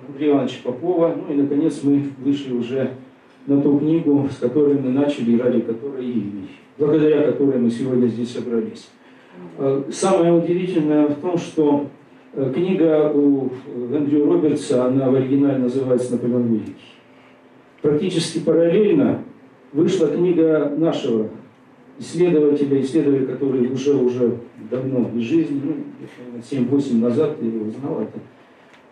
Андрея Ивановича Попова, ну и, наконец, мы вышли уже на ту книгу, с которой мы начали и ради которой и благодаря которой мы сегодня здесь собрались. А, самое удивительное в том, что книга у Эндрю Робертса, она в оригинале называется «Наполеон Великий». Практически параллельно вышла книга нашего исследователя, исследователя, который уже уже давно из жизни, ну, 7-8 назад я его знал, это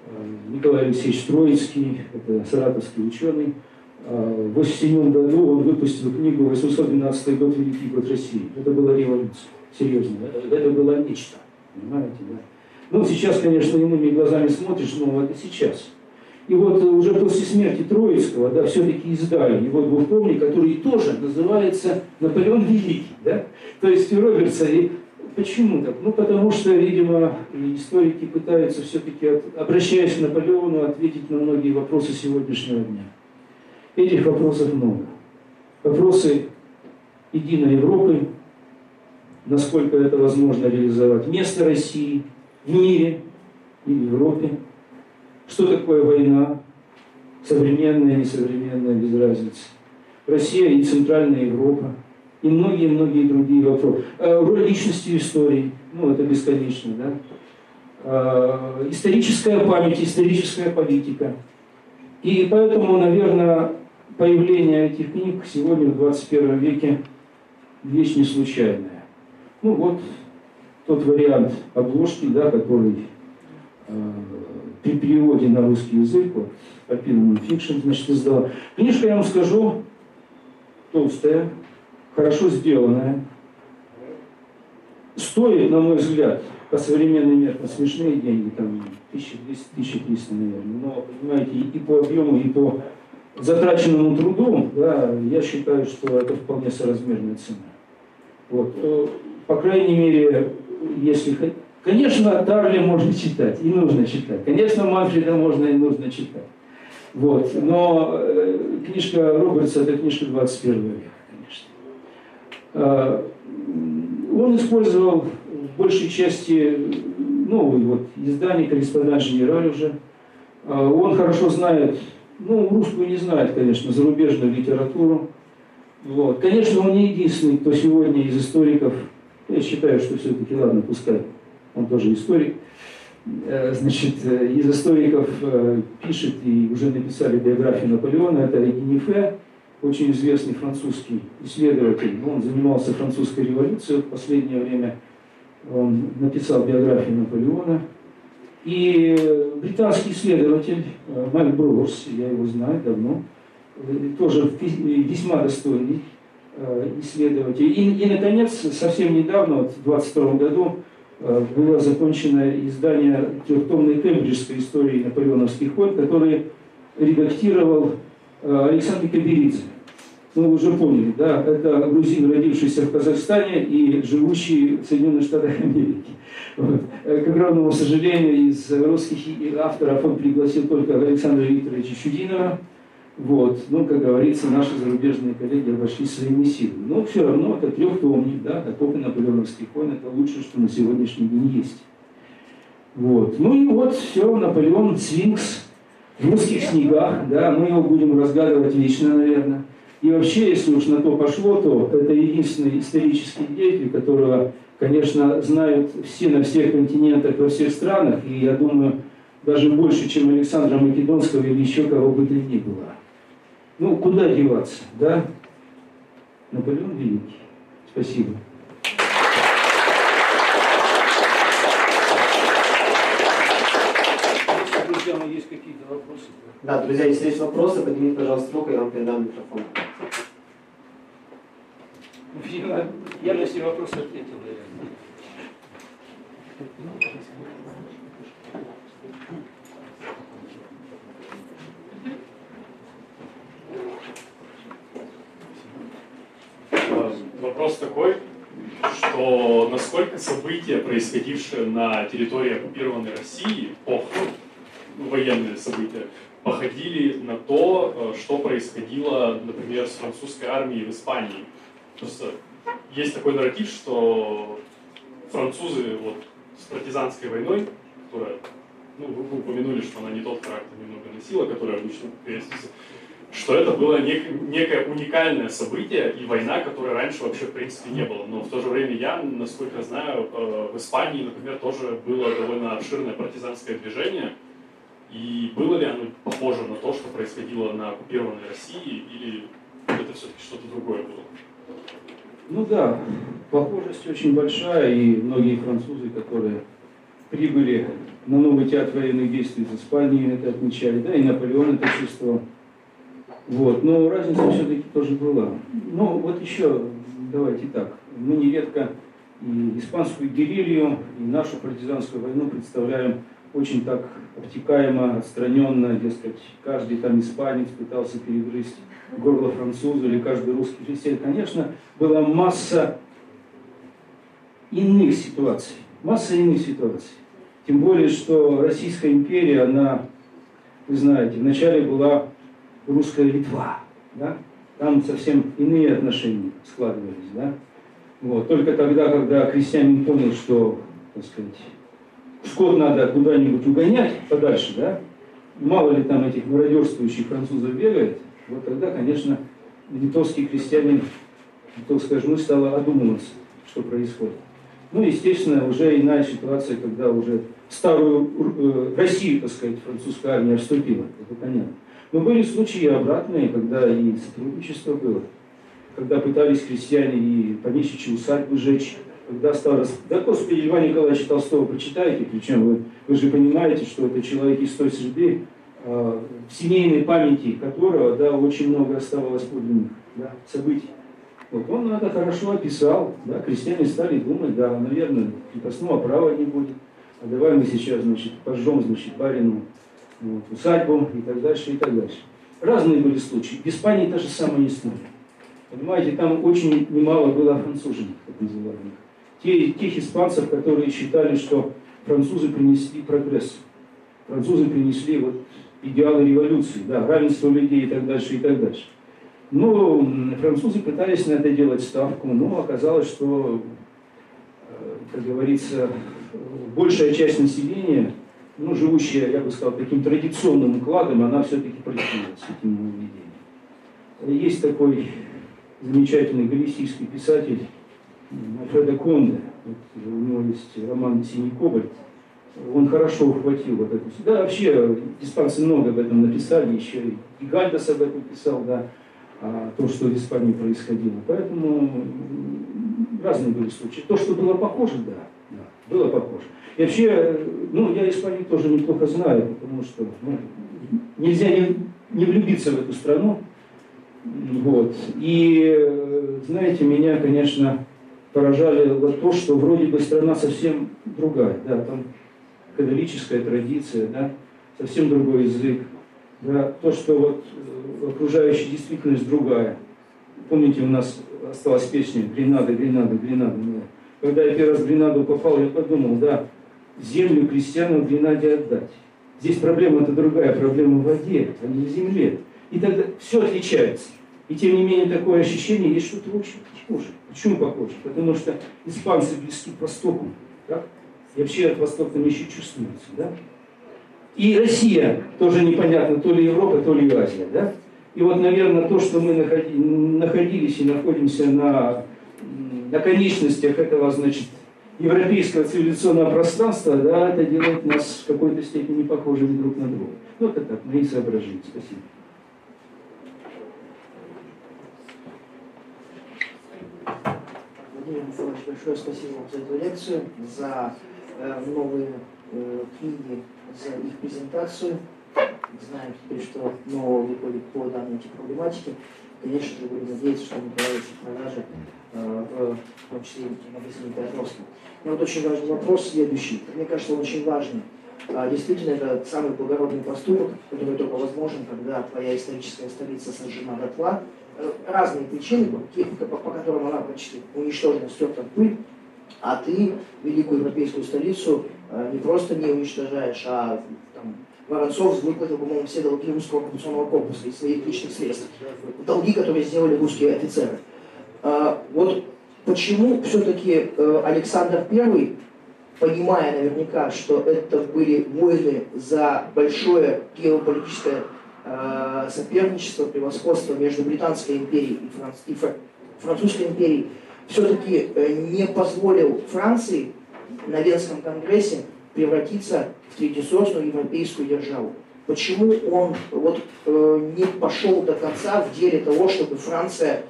э, Николай Алексеевич Троицкий, это саратовский ученый. А, в 1987 году он выпустил книгу «812 год, Великий год России». Это была революция, серьезно, это было нечто, понимаете, да? Ну, сейчас, конечно, иными глазами смотришь, но это сейчас – и вот уже после смерти Троицкого, да, все-таки издали его двухтомник, который тоже называется «Наполеон Великий». Да? То есть у Робертса, и почему так? Ну, потому что, видимо, историки пытаются все-таки, обращаясь к Наполеону, ответить на многие вопросы сегодняшнего дня. Этих вопросов много. Вопросы единой Европы, насколько это возможно реализовать, место России в мире и в Европе – что такое война? Современная, несовременная, без разницы. Россия и Центральная Европа. И многие-многие другие вопросы. Э, роль личности в истории. Ну, это бесконечно, да? Э, историческая память, историческая политика. И поэтому, наверное, появление этих книг сегодня в 21 веке вещь не случайная. Ну вот тот вариант обложки, да, который э, при переводе на русский язык, вот, Opinion Fiction, значит, издала. Книжка, я вам скажу, толстая, хорошо сделанная. Стоит, на мой взгляд, по современным меркам смешные деньги, там 1200-1300, наверное. Но, понимаете, и по объему, и по затраченному труду, да, я считаю, что это вполне соразмерная цена. Вот. Э, по крайней мере, если Конечно, Тарли можно читать, и нужно читать. Конечно, Манфреда можно и нужно читать. Вот. Но э, книжка Робертса – это книжка 21 века, конечно. Э, он использовал в большей части новый вот, издание «Корреспондент Генераль» уже. Э, он хорошо знает, ну, русскую не знает, конечно, зарубежную литературу. Вот. Конечно, он не единственный, кто сегодня из историков Я считаю, что все-таки, ладно, пускай он тоже историк, э, значит, э, из историков э, пишет и уже написали биографию Наполеона, это Генифе, очень известный французский исследователь. Он занимался французской революцией в последнее время. Он написал биографию Наполеона. И британский исследователь Майк Броуэрс, я его знаю давно, тоже весьма достойный исследователь. И, и наконец, совсем недавно, вот в 22 году, было закончено издание трехтомной кембриджской истории наполеоновских войн, который редактировал Александр Каберидзе. Ну, вы уже поняли, да, это грузин, родившийся в Казахстане и живущий в Соединенных Штатах Америки. Вот. К огромному сожалению, из русских авторов он пригласил только Александра Викторовича Чудинова. Вот. Ну, как говорится, наши зарубежные коллеги обошли своими силами. Но все равно это трехтомник, да, такой наполеоновских войн, это лучшее, что на сегодняшний день есть. Вот. Ну и вот все, Наполеон, Свинкс в русских снегах, да, мы его будем разгадывать лично, наверное. И вообще, если уж на то пошло, то это единственный исторический деятель, которого, конечно, знают все на всех континентах, во всех странах, и я думаю, даже больше, чем Александра Македонского или еще кого бы то ни было. Ну, куда деваться, да? Наполеон Великий. Спасибо. Друзья, мои, есть какие-то вопросы? Да, друзья, если есть вопросы, поднимите, пожалуйста, руку, я вам передам микрофон. Я, я на все вопросы ответил, наверное. Вопрос такой, что насколько события, происходившие на территории оккупированной России, ох, военные события, походили на то, э, что происходило, например, с французской армией в Испании. Просто есть такой нарратив, что французы вот, с партизанской войной, которая, ну, вы упомянули, что она не тот характер немного носила, который обычно приветствуется, что это было нек- некое уникальное событие и война, которой раньше вообще в принципе не было. Но в то же время я, насколько знаю, э, в Испании, например, тоже было довольно обширное партизанское движение. И было ли оно похоже на то, что происходило на оккупированной России, или это все-таки что-то другое было? Ну да, похожесть очень большая, и многие французы, которые прибыли на новый театр военных действий из Испании, это отмечали, да, и Наполеон это чувствовал. Вот. Но разница все-таки тоже была. Ну, вот еще, давайте так, мы нередко и испанскую герилью, и нашу партизанскую войну представляем очень так обтекаемо, отстраненно, дескать, каждый там испанец пытался перегрызть горло французу или каждый русский христиан. Конечно, была масса иных ситуаций, масса иных ситуаций. Тем более, что Российская империя, она, вы знаете, вначале была русская Литва, да? там совсем иные отношения складывались. Да? Вот. Только тогда, когда крестьянин понял, что, так сказать, скот надо куда-нибудь угонять подальше, да? мало ли там этих мародерствующих французов бегает, вот тогда, конечно, литовский крестьянин, литовская жену стала одумываться, что происходит. Ну, естественно, уже иная ситуация, когда уже старую э, Россию, так сказать, французская армия вступила, это понятно. Но были случаи обратные, когда и сотрудничество было, когда пытались крестьяне и помещичьи усадьбы сжечь, когда стал... Да, господи, Льва Николаевича Толстого почитайте, причем вы, вы же понимаете, что это человек из той среды, э, в семейной памяти которого, да, очень много оставалось подлинных да, событий. Вот он это хорошо описал, да, крестьяне стали думать, да, наверное, крепостного права не будет, а давай мы сейчас, значит, пожжем, значит, барину вот, усадьбу и так дальше, и так дальше. Разные были случаи. В Испании та же самая история. Понимаете, там очень немало было француженок, так называемых. Те, тех испанцев, которые считали, что французы принесли прогресс. Французы принесли вот идеалы революции, да, равенство людей и так дальше, и так дальше. Но французы пытались на это делать ставку, но оказалось, что, э, как говорится, большая часть населения ну, живущая, я бы сказал, таким традиционным укладом, она все-таки противилась этим нововведениям. Есть такой замечательный галисийский писатель Альфреда Конде, вот, у него есть роман «Синий кобальт», он хорошо ухватил вот эту... Да, вообще, испанцы много об этом написали, еще и Гальдес об этом писал, да, а, то, что в Испании происходило. Поэтому разные были случаи. То, что было похоже, да было похоже. И вообще, ну, я Испанию тоже неплохо знаю, потому что ну, нельзя не, не влюбиться в эту страну. Вот. И, знаете, меня, конечно, поражали вот то, что вроде бы страна совсем другая. Да, там католическая традиция, да, совсем другой язык. Да, то, что вот э, окружающая действительность другая. Помните, у нас осталась песня «Гренада, Гренада, Гренада». Да. Когда я первый раз в Гренаду попал, я подумал, да, землю крестьянам в Гренаде отдать. Здесь проблема-то другая, проблема в воде, а не в земле. И тогда все отличается. И тем не менее такое ощущение есть что-то очень похоже. Почему похоже? Потому что испанцы близки к Востоку. Так? И вообще от Востока там еще чувствуется. Да? И Россия тоже непонятно, то ли Европа, то ли Азия. Да? И вот, наверное, то, что мы находились и находимся на, на конечностях этого, значит, европейского цивилизационного пространства, да, это делает нас в какой-то степени похожими друг на друга. Ну, это так, мои соображения. Спасибо. Владимир Михайлович, большое спасибо вам за эту лекцию, за э, новые э, книги, за их презентацию. Знаем теперь, что нового выходит по данной проблематике. Конечно же, будем надеяться, что они появятся э, в том числе и магазине Петровском. Но вот очень важный вопрос следующий. Мне кажется, он очень важный. А, действительно, это самый благородный поступок, который только возможен, когда твоя историческая столица сожжена дотла. Э, разные причины, по, которым она почти уничтожена, стерта пыль, а ты великую европейскую столицу э, не просто не уничтожаешь, а там, Воронцов выплатил, по-моему, все долги русского оккупационного корпуса из своих личных средств. Долги, которые сделали русские офицеры. А, вот почему все-таки э, Александр I, понимая наверняка, что это были войны за большое геополитическое э, соперничество, превосходство между Британской империей и, и Фр... Французской империей, все-таки э, не позволил Франции на Венском конгрессе превратиться в третьесортную европейскую державу. Почему он вот, э, не пошел до конца в деле того, чтобы Франция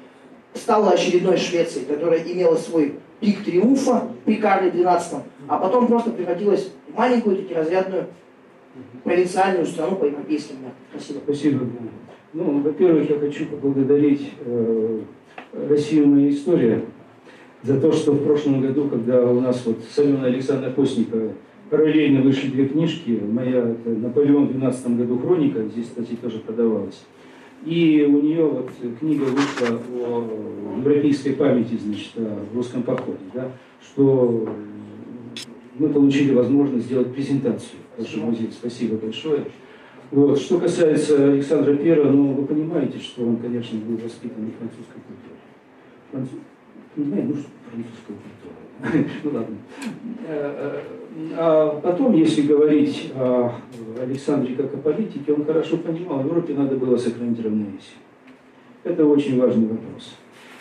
стала очередной Швецией, которая имела свой пик триумфа при Карле XII, а потом просто превратилась в маленькую разрядную провинциальную страну по европейским. Спасибо. Спасибо. Ну, во-первых, я хочу поблагодарить э, Россию «Моя история» за то, что в прошлом году, когда у нас вот с Аленой Александра Постникова параллельно вышли две книжки, моя «Наполеон» в 12 году «Хроника», здесь, кстати, тоже продавалась, и у нее вот книга вышла о европейской памяти, значит, о русском походе, да, что мы получили возможность сделать презентацию в нашем музее. Спасибо большое. Вот. Что касается Александра Первого, ну, вы понимаете, что он, конечно, был воспитан в французской культуре. Француз... Не знаю, ну что французская культура. ну ладно. Э, э, а потом, если говорить о Александре как о политике, он хорошо понимал, Европе надо было сохранить равновесие. Это очень важный вопрос.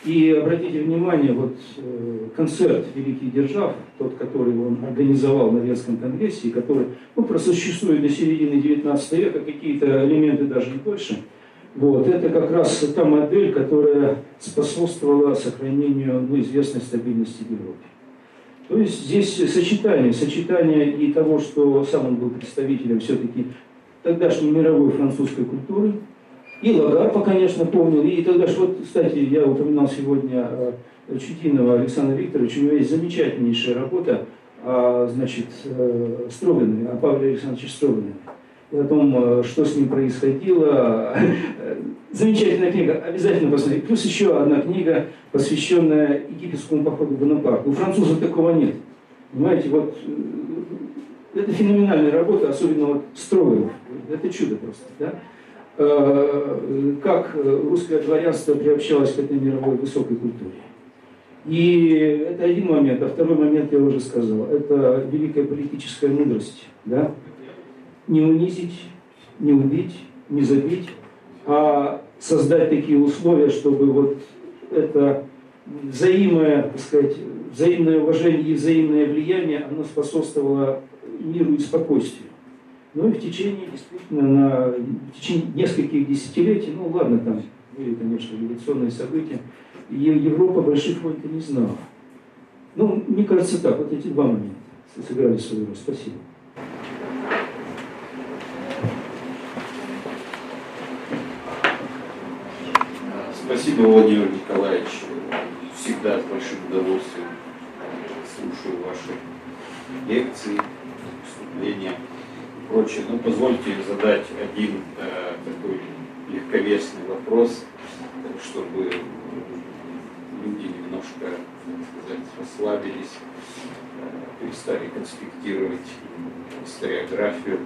И обратите внимание, вот э, концерт великих держав, тот, который он организовал на Венском конгрессе, который ну, просуществует до середины 19 века, какие-то элементы даже не больше, вот, это как раз та модель, которая способствовала сохранению ну, известной стабильности в Европе. То есть здесь сочетание, сочетание и того, что сам он был представителем все-таки тогдашней мировой французской культуры, и Лагарпа, конечно, помнил. И тогда же, вот, кстати, я упоминал сегодня э, Чудинова Александра Викторовича, у него есть замечательнейшая работа о, значит, э, Строганове, о Павле Александровиче Строганове. И о том, э, что с ним происходило. Замечательная книга, обязательно посмотрите. Плюс еще одна книга, посвященная египетскому походу в Бонапарту. У французов такого нет. Понимаете, вот это феноменальная работа, особенно вот Строганов. Это чудо просто. Да? Э, как русское дворянство приобщалось к этой мировой высокой культуре. И это один момент. А второй момент я уже сказал. Это великая политическая мудрость. Да? Не унизить, не убить, не забить, а создать такие условия, чтобы вот эта взаимное, так сказать, взаимное уважение и взаимное влияние, оно способствовало миру и спокойствию. Ну и в течение, действительно, на, в течение нескольких десятилетий, ну ладно, там были, конечно, революционные события, Европа больших войн-то не знала. Ну, мне кажется так, вот эти два момента сыграли свою роль. Спасибо. Спасибо, Владимир Николаевич. Всегда с большим удовольствием слушаю ваши лекции, выступления и прочее. Но ну, позвольте задать один э, такой легковесный вопрос, чтобы люди немножко, так сказать, расслабились, э, перестали конспектировать историографию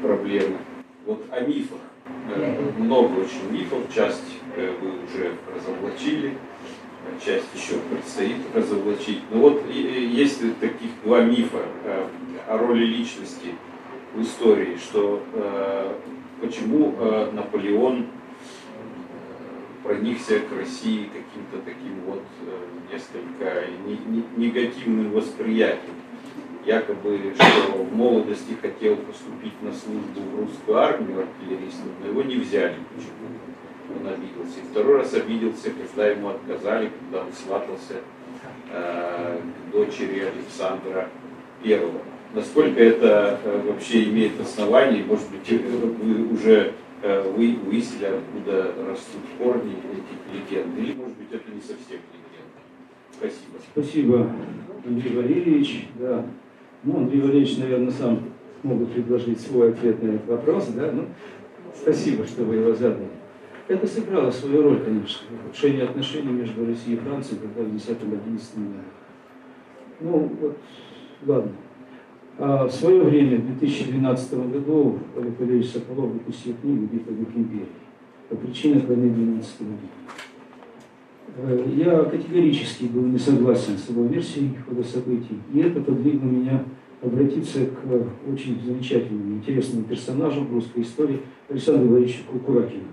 проблемы. Вот о мифах. Э, много очень мифов, часть э, вы уже разоблачили, часть еще предстоит разоблачить. Но вот есть таких два мифа о роли личности в истории, что почему Наполеон проникся к России каким-то таким вот э, несколько негативным восприятием. Якобы, что в молодости хотел поступить на службу в русскую армию артиллеристом, но его не взяли почему Он обиделся. И второй раз обиделся, когда ему отказали, когда он сватался э, к дочери Александра Первого. Насколько это э, вообще имеет основание, может быть, вы уже Э, вы выяснили, откуда растут корни этих легенд. Или, может быть, это не совсем легенда. Спасибо. Спасибо, Андрей Валерьевич. Да. Ну, Андрей Валерьевич, наверное, сам мог бы предложить свой ответ на этот вопрос. Да? Ну, спасибо, что вы его задали. Это сыграло свою роль, конечно, в ухудшении отношений между Россией и Францией, когда в 10-11 годах. Ну, вот, ладно. А в свое время, в 2012 году, Олег Валерьевич Соколов выпустил книгу «Битва двух империй» по причинам войны 12 года. Я категорически был не согласен с его версией хода событий, и это подвигло меня обратиться к очень замечательному, интересному персонажу в русской истории Александру Валерьевичу Куракину.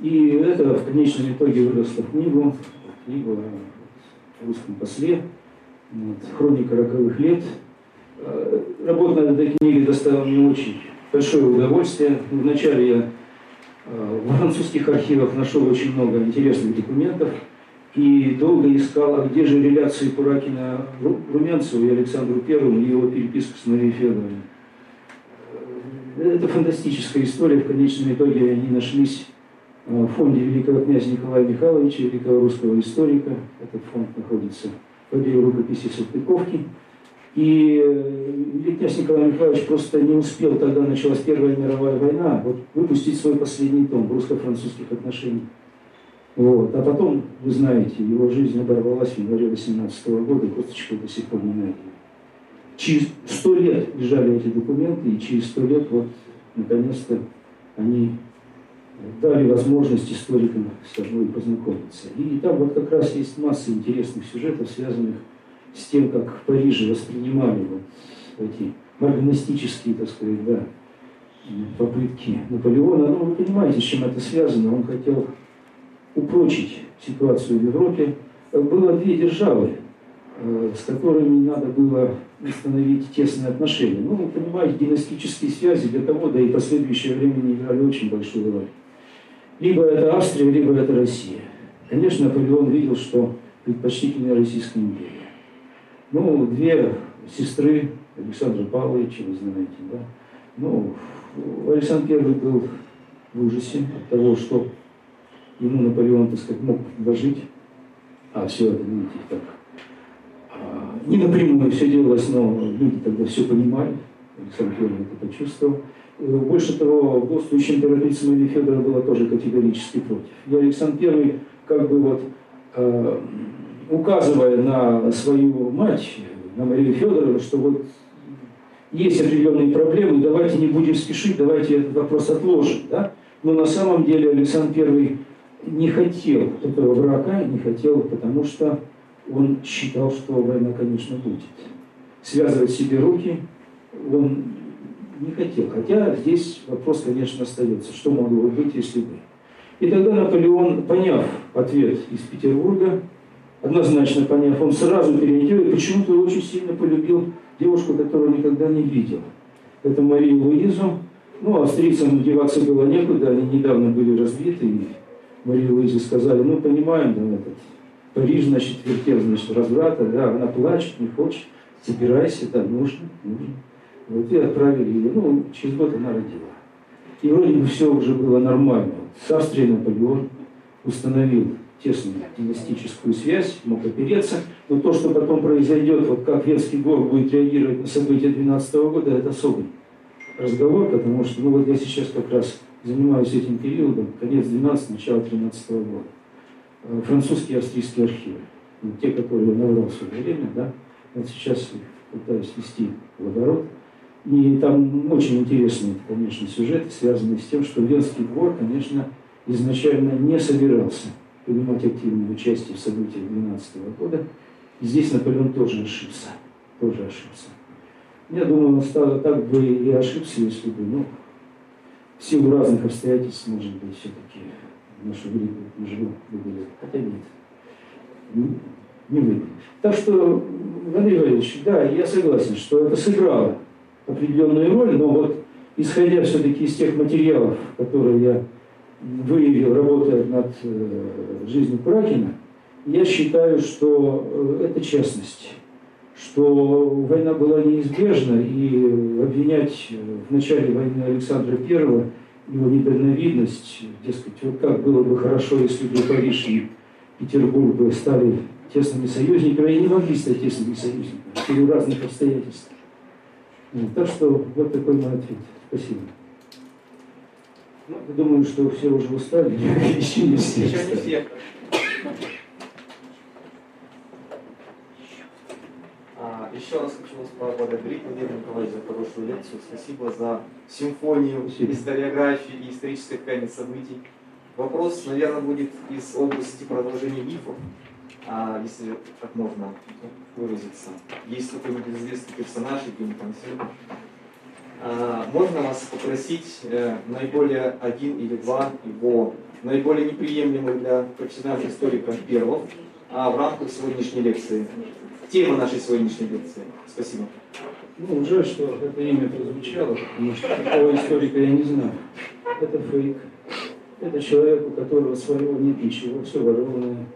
И это в конечном итоге выросло в книгу, книгу о русском после, вот, хроника роковых лет, Э, работа над этой книгой доставила мне очень большое удовольствие. Вначале я э, в французских архивах нашел очень много интересных документов и долго искал, а где же реляции Куракина Румянцеву и Александру Первому и его переписку с Марией Федоровной. Э, это фантастическая история. В конечном итоге они нашлись в фонде великого князя Николая Михайловича, великого русского историка. Этот фонд находится в рукописи Салтыковки. И великий князь Николай Михайлович просто не успел, тогда началась Первая мировая война, вот, выпустить свой последний том русско-французских отношений. Вот. А потом, вы знаете, его жизнь оборвалась в январе 18 года, косточку до сих пор не найдена. Через сто лет лежали эти документы, и через сто лет вот, наконец-то, они дали возможность историкам с тобой познакомиться. И там вот как раз есть масса интересных сюжетов, связанных тем, как в Париже воспринимали вот эти марганистические, так сказать, да, попытки Наполеона. Ну, вы понимаете, с чем это связано. Он хотел упрочить ситуацию в Европе. Было две державы, э, с которыми надо было установить тесные отношения. Ну, вы понимаете, династические связи для того, да и последующее время играли очень большую роль. Либо это Австрия, либо это Россия. Конечно, Наполеон видел, что предпочтительнее Российская империя. Ну, две сестры Александра Павловича, вы знаете, да. Ну, Александр Первый был в ужасе от того, что ему Наполеон, так сказать, мог предложить. А все это, видите, так, а, не напрямую все делалось, но люди тогда все понимали. Александр Первый это почувствовал. Больше того, господствующая императрица Мария Федоровна была тоже категорически против. И Александр Первый как бы вот а, указывая на свою мать, на Марию Федоровну, что вот есть определенные проблемы, давайте не будем спешить, давайте этот вопрос отложим. Да? Но на самом деле Александр I не хотел этого брака, не хотел, потому что он считал, что война, конечно, будет. Связывать себе руки он не хотел. Хотя здесь вопрос, конечно, остается, что могло быть, если бы. И тогда Наполеон, поняв ответ из Петербурга, однозначно поняв, он сразу переориентировал почему-то очень сильно полюбил девушку, которую никогда не видел. Это Марию Луизу. Ну, австрийцам деваться было некуда, они недавно были разбиты, и Марии Луизе сказали, ну, понимаем, да, этот Париж, значит, вертел, значит, разврата, да, она плачет, не хочет, собирайся, да, нужно, нужно. Вот и отправили ее, ну, через год она родила. И вроде бы все уже было нормально. С Австрией Наполеон установил тесную династическую связь, мог опереться, но то, что потом произойдет, вот как Венский гор будет реагировать на события 12 года, это особый разговор, потому что, ну вот я сейчас как раз занимаюсь этим периодом, конец 12 начало 13 года. Э, французские и австрийские архивы, ну, те, которые я набрал в свое время, да, вот сейчас пытаюсь вести в оборот. И там очень интересные, конечно, сюжеты, связанные с тем, что Венский двор, конечно, изначально не собирался принимать активное участие в событиях 12 года. И здесь Наполеон тоже ошибся. Тоже ошибся. Я думаю, он стал, так бы и ошибся, если бы, ну, в силу разных обстоятельств, может быть, все-таки нашу великую княжну выбили. Хотя нет, не, не выбили. Так что, Андрей Валерьевич, да, я согласен, что это сыграло определенную роль, но вот исходя все-таки из тех материалов, которые я выявил, работая над э, жизнью Кракена, я считаю, что э, это честность, что война была неизбежна, и обвинять э, в начале войны Александра I его недальновидность, дескать, вот как было бы хорошо, если бы Париж и Петербург бы стали тесными союзниками, они не могли стать тесными союзниками в силу разных обстоятельств. Так что вот такой мой ответ. Спасибо. Ну, я думаю, что все уже устали. Еще не все. Еще не все. А, еще раз хочу вас поблагодарить, Владимир Николаевич, за хорошую лекцию. Спасибо за симфонию Спасибо. историографии и исторической ткани событий. Вопрос, наверное, будет из области продолжения мифов, а, если так можно выразиться. Есть какой-нибудь известный персонаж, Евгений Пансер, а, можно вас попросить э, наиболее один или два его наиболее неприемлемых для профессиональных историков первых а в рамках сегодняшней лекции. Тема нашей сегодняшней лекции. Спасибо. Ну, жаль, что это имя прозвучало, потому что такого историка я не знаю. Это фейк. Это человек, у которого своего нет ничего, все ворованное.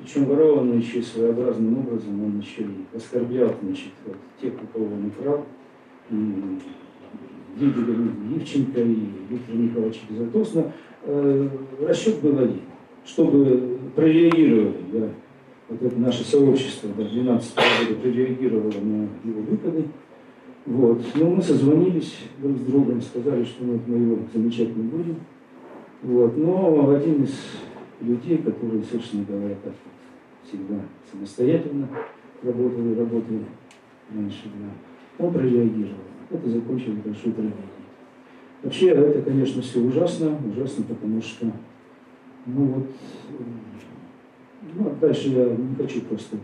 Причем ворованное еще своеобразным образом, он еще и оскорблял, значит, вот, тех, у кого он украл. И видели Ивченко и Виктор Николаевич Безотосно, э, расчет был один, чтобы прореагировали, да, вот это наше сообщество до 12 года прореагировало на его выходы. Вот. Но мы созвонились друг с другом, сказали, что мы, мы его замечать не будем. Вот. Но один из людей, которые, собственно говоря, так всегда самостоятельно работали, работали раньше, да, он прореагировал это закончилось большой трагедией. Вообще, это, конечно, все ужасно, ужасно, потому что, ну вот, ну, а дальше я не хочу просто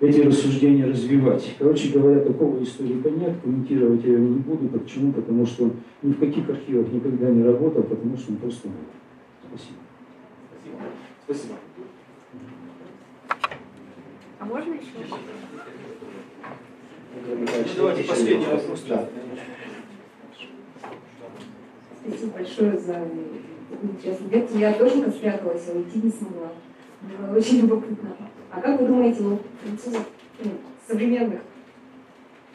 эти рассуждения развивать. Короче говоря, такого историка нет, комментировать я его не буду. Почему? Потому что он ни в каких архивах никогда не работал, потому что он просто умер. Спасибо. Спасибо. Спасибо. А можно еще? Давайте последний вопрос. Спасибо большое за интересную лекцию. Я тоже спряталась, а уйти не смогла. Было очень любопытно. А как вы думаете, ну, французов ну, современных,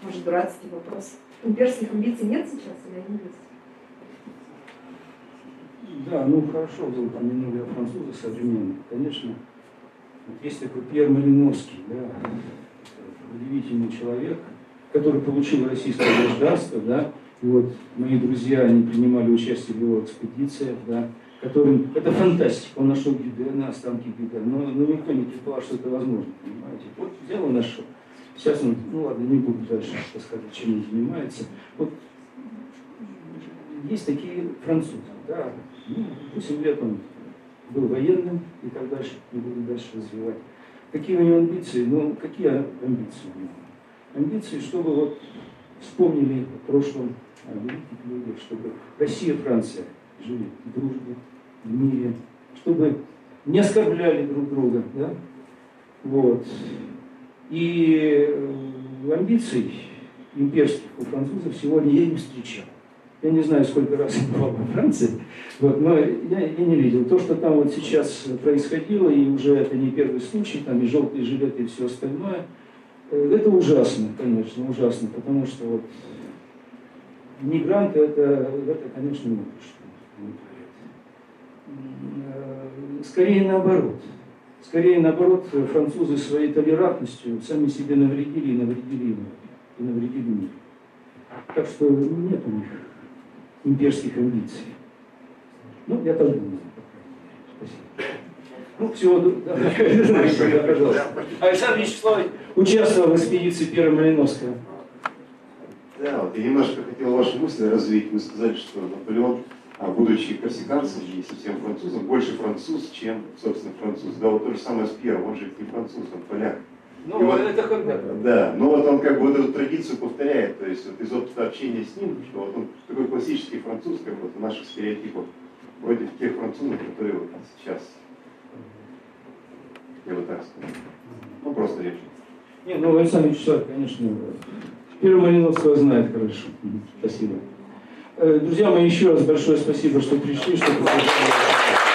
может, дурацкий вопрос, имперских амбиций нет сейчас или они есть? Да, ну хорошо, вы упомянули о французах современных. Конечно, вот есть такой Пьер Малиновский, да, удивительный человек, который получил российское гражданство, да, и вот мои друзья, они принимали участие в его экспедициях, да, которым, это фантастика, он нашел Гюдена, останки Гюдена, но, но никто не предполагал, что это возможно, понимаете. Вот взял нашел. Сейчас он, ну ладно, не буду дальше рассказать, чем он занимается. Вот есть такие французы, да, ну, 8 лет он был военным и так дальше, не буду дальше развивать. Какие у него амбиции? Ну, какие амбиции у него? Амбиции, чтобы вот вспомнили о прошлом, о великих людях, чтобы Россия и Франция жили в дружбе, в мире, чтобы не оскорбляли друг друга, да? Вот. И э, амбиций имперских у французов сегодня я не встречал. Я не знаю, сколько раз я бывал во Франции, вот, но я, я не видел. То, что там вот сейчас происходило, и уже это не первый случай, там и желтые жилеты, и все остальное, э, это ужасно, конечно, ужасно, потому что вот мигранты это, это конечно, не что. Э, Скорее наоборот. Скорее наоборот, французы своей толерантностью сами себе навредили и навредили и навредили миру. Так что нет у них имперских амбиций. Ну, я так думаю. Спасибо. Ну, всего да, пожалуйста. Александр Вячеславович участвовал в экспедиции Первой Малиновского. Да, вот я немножко хотел ваши мысли развить. Вы сказали, что Наполеон, а, будучи корсиканцем и совсем французом, больше француз, чем, собственно, француз. Да, вот то же самое с Пьером, он же не француз, он поляк. Ну, И вот- это когда? Да, но вот он как бы вот эту традицию повторяет, то есть вот из опыта общения с ним, что вот он такой классический француз, как вот в наших стереотипах, против тех французов, которые вот сейчас, я бы так скажу. Ну, просто речь. Не, ну Александр Вячеславович, конечно, Первый Малиновского знает хорошо. Спасибо. Э, Друзья мои, еще раз большое спасибо, что пришли, что поддержали.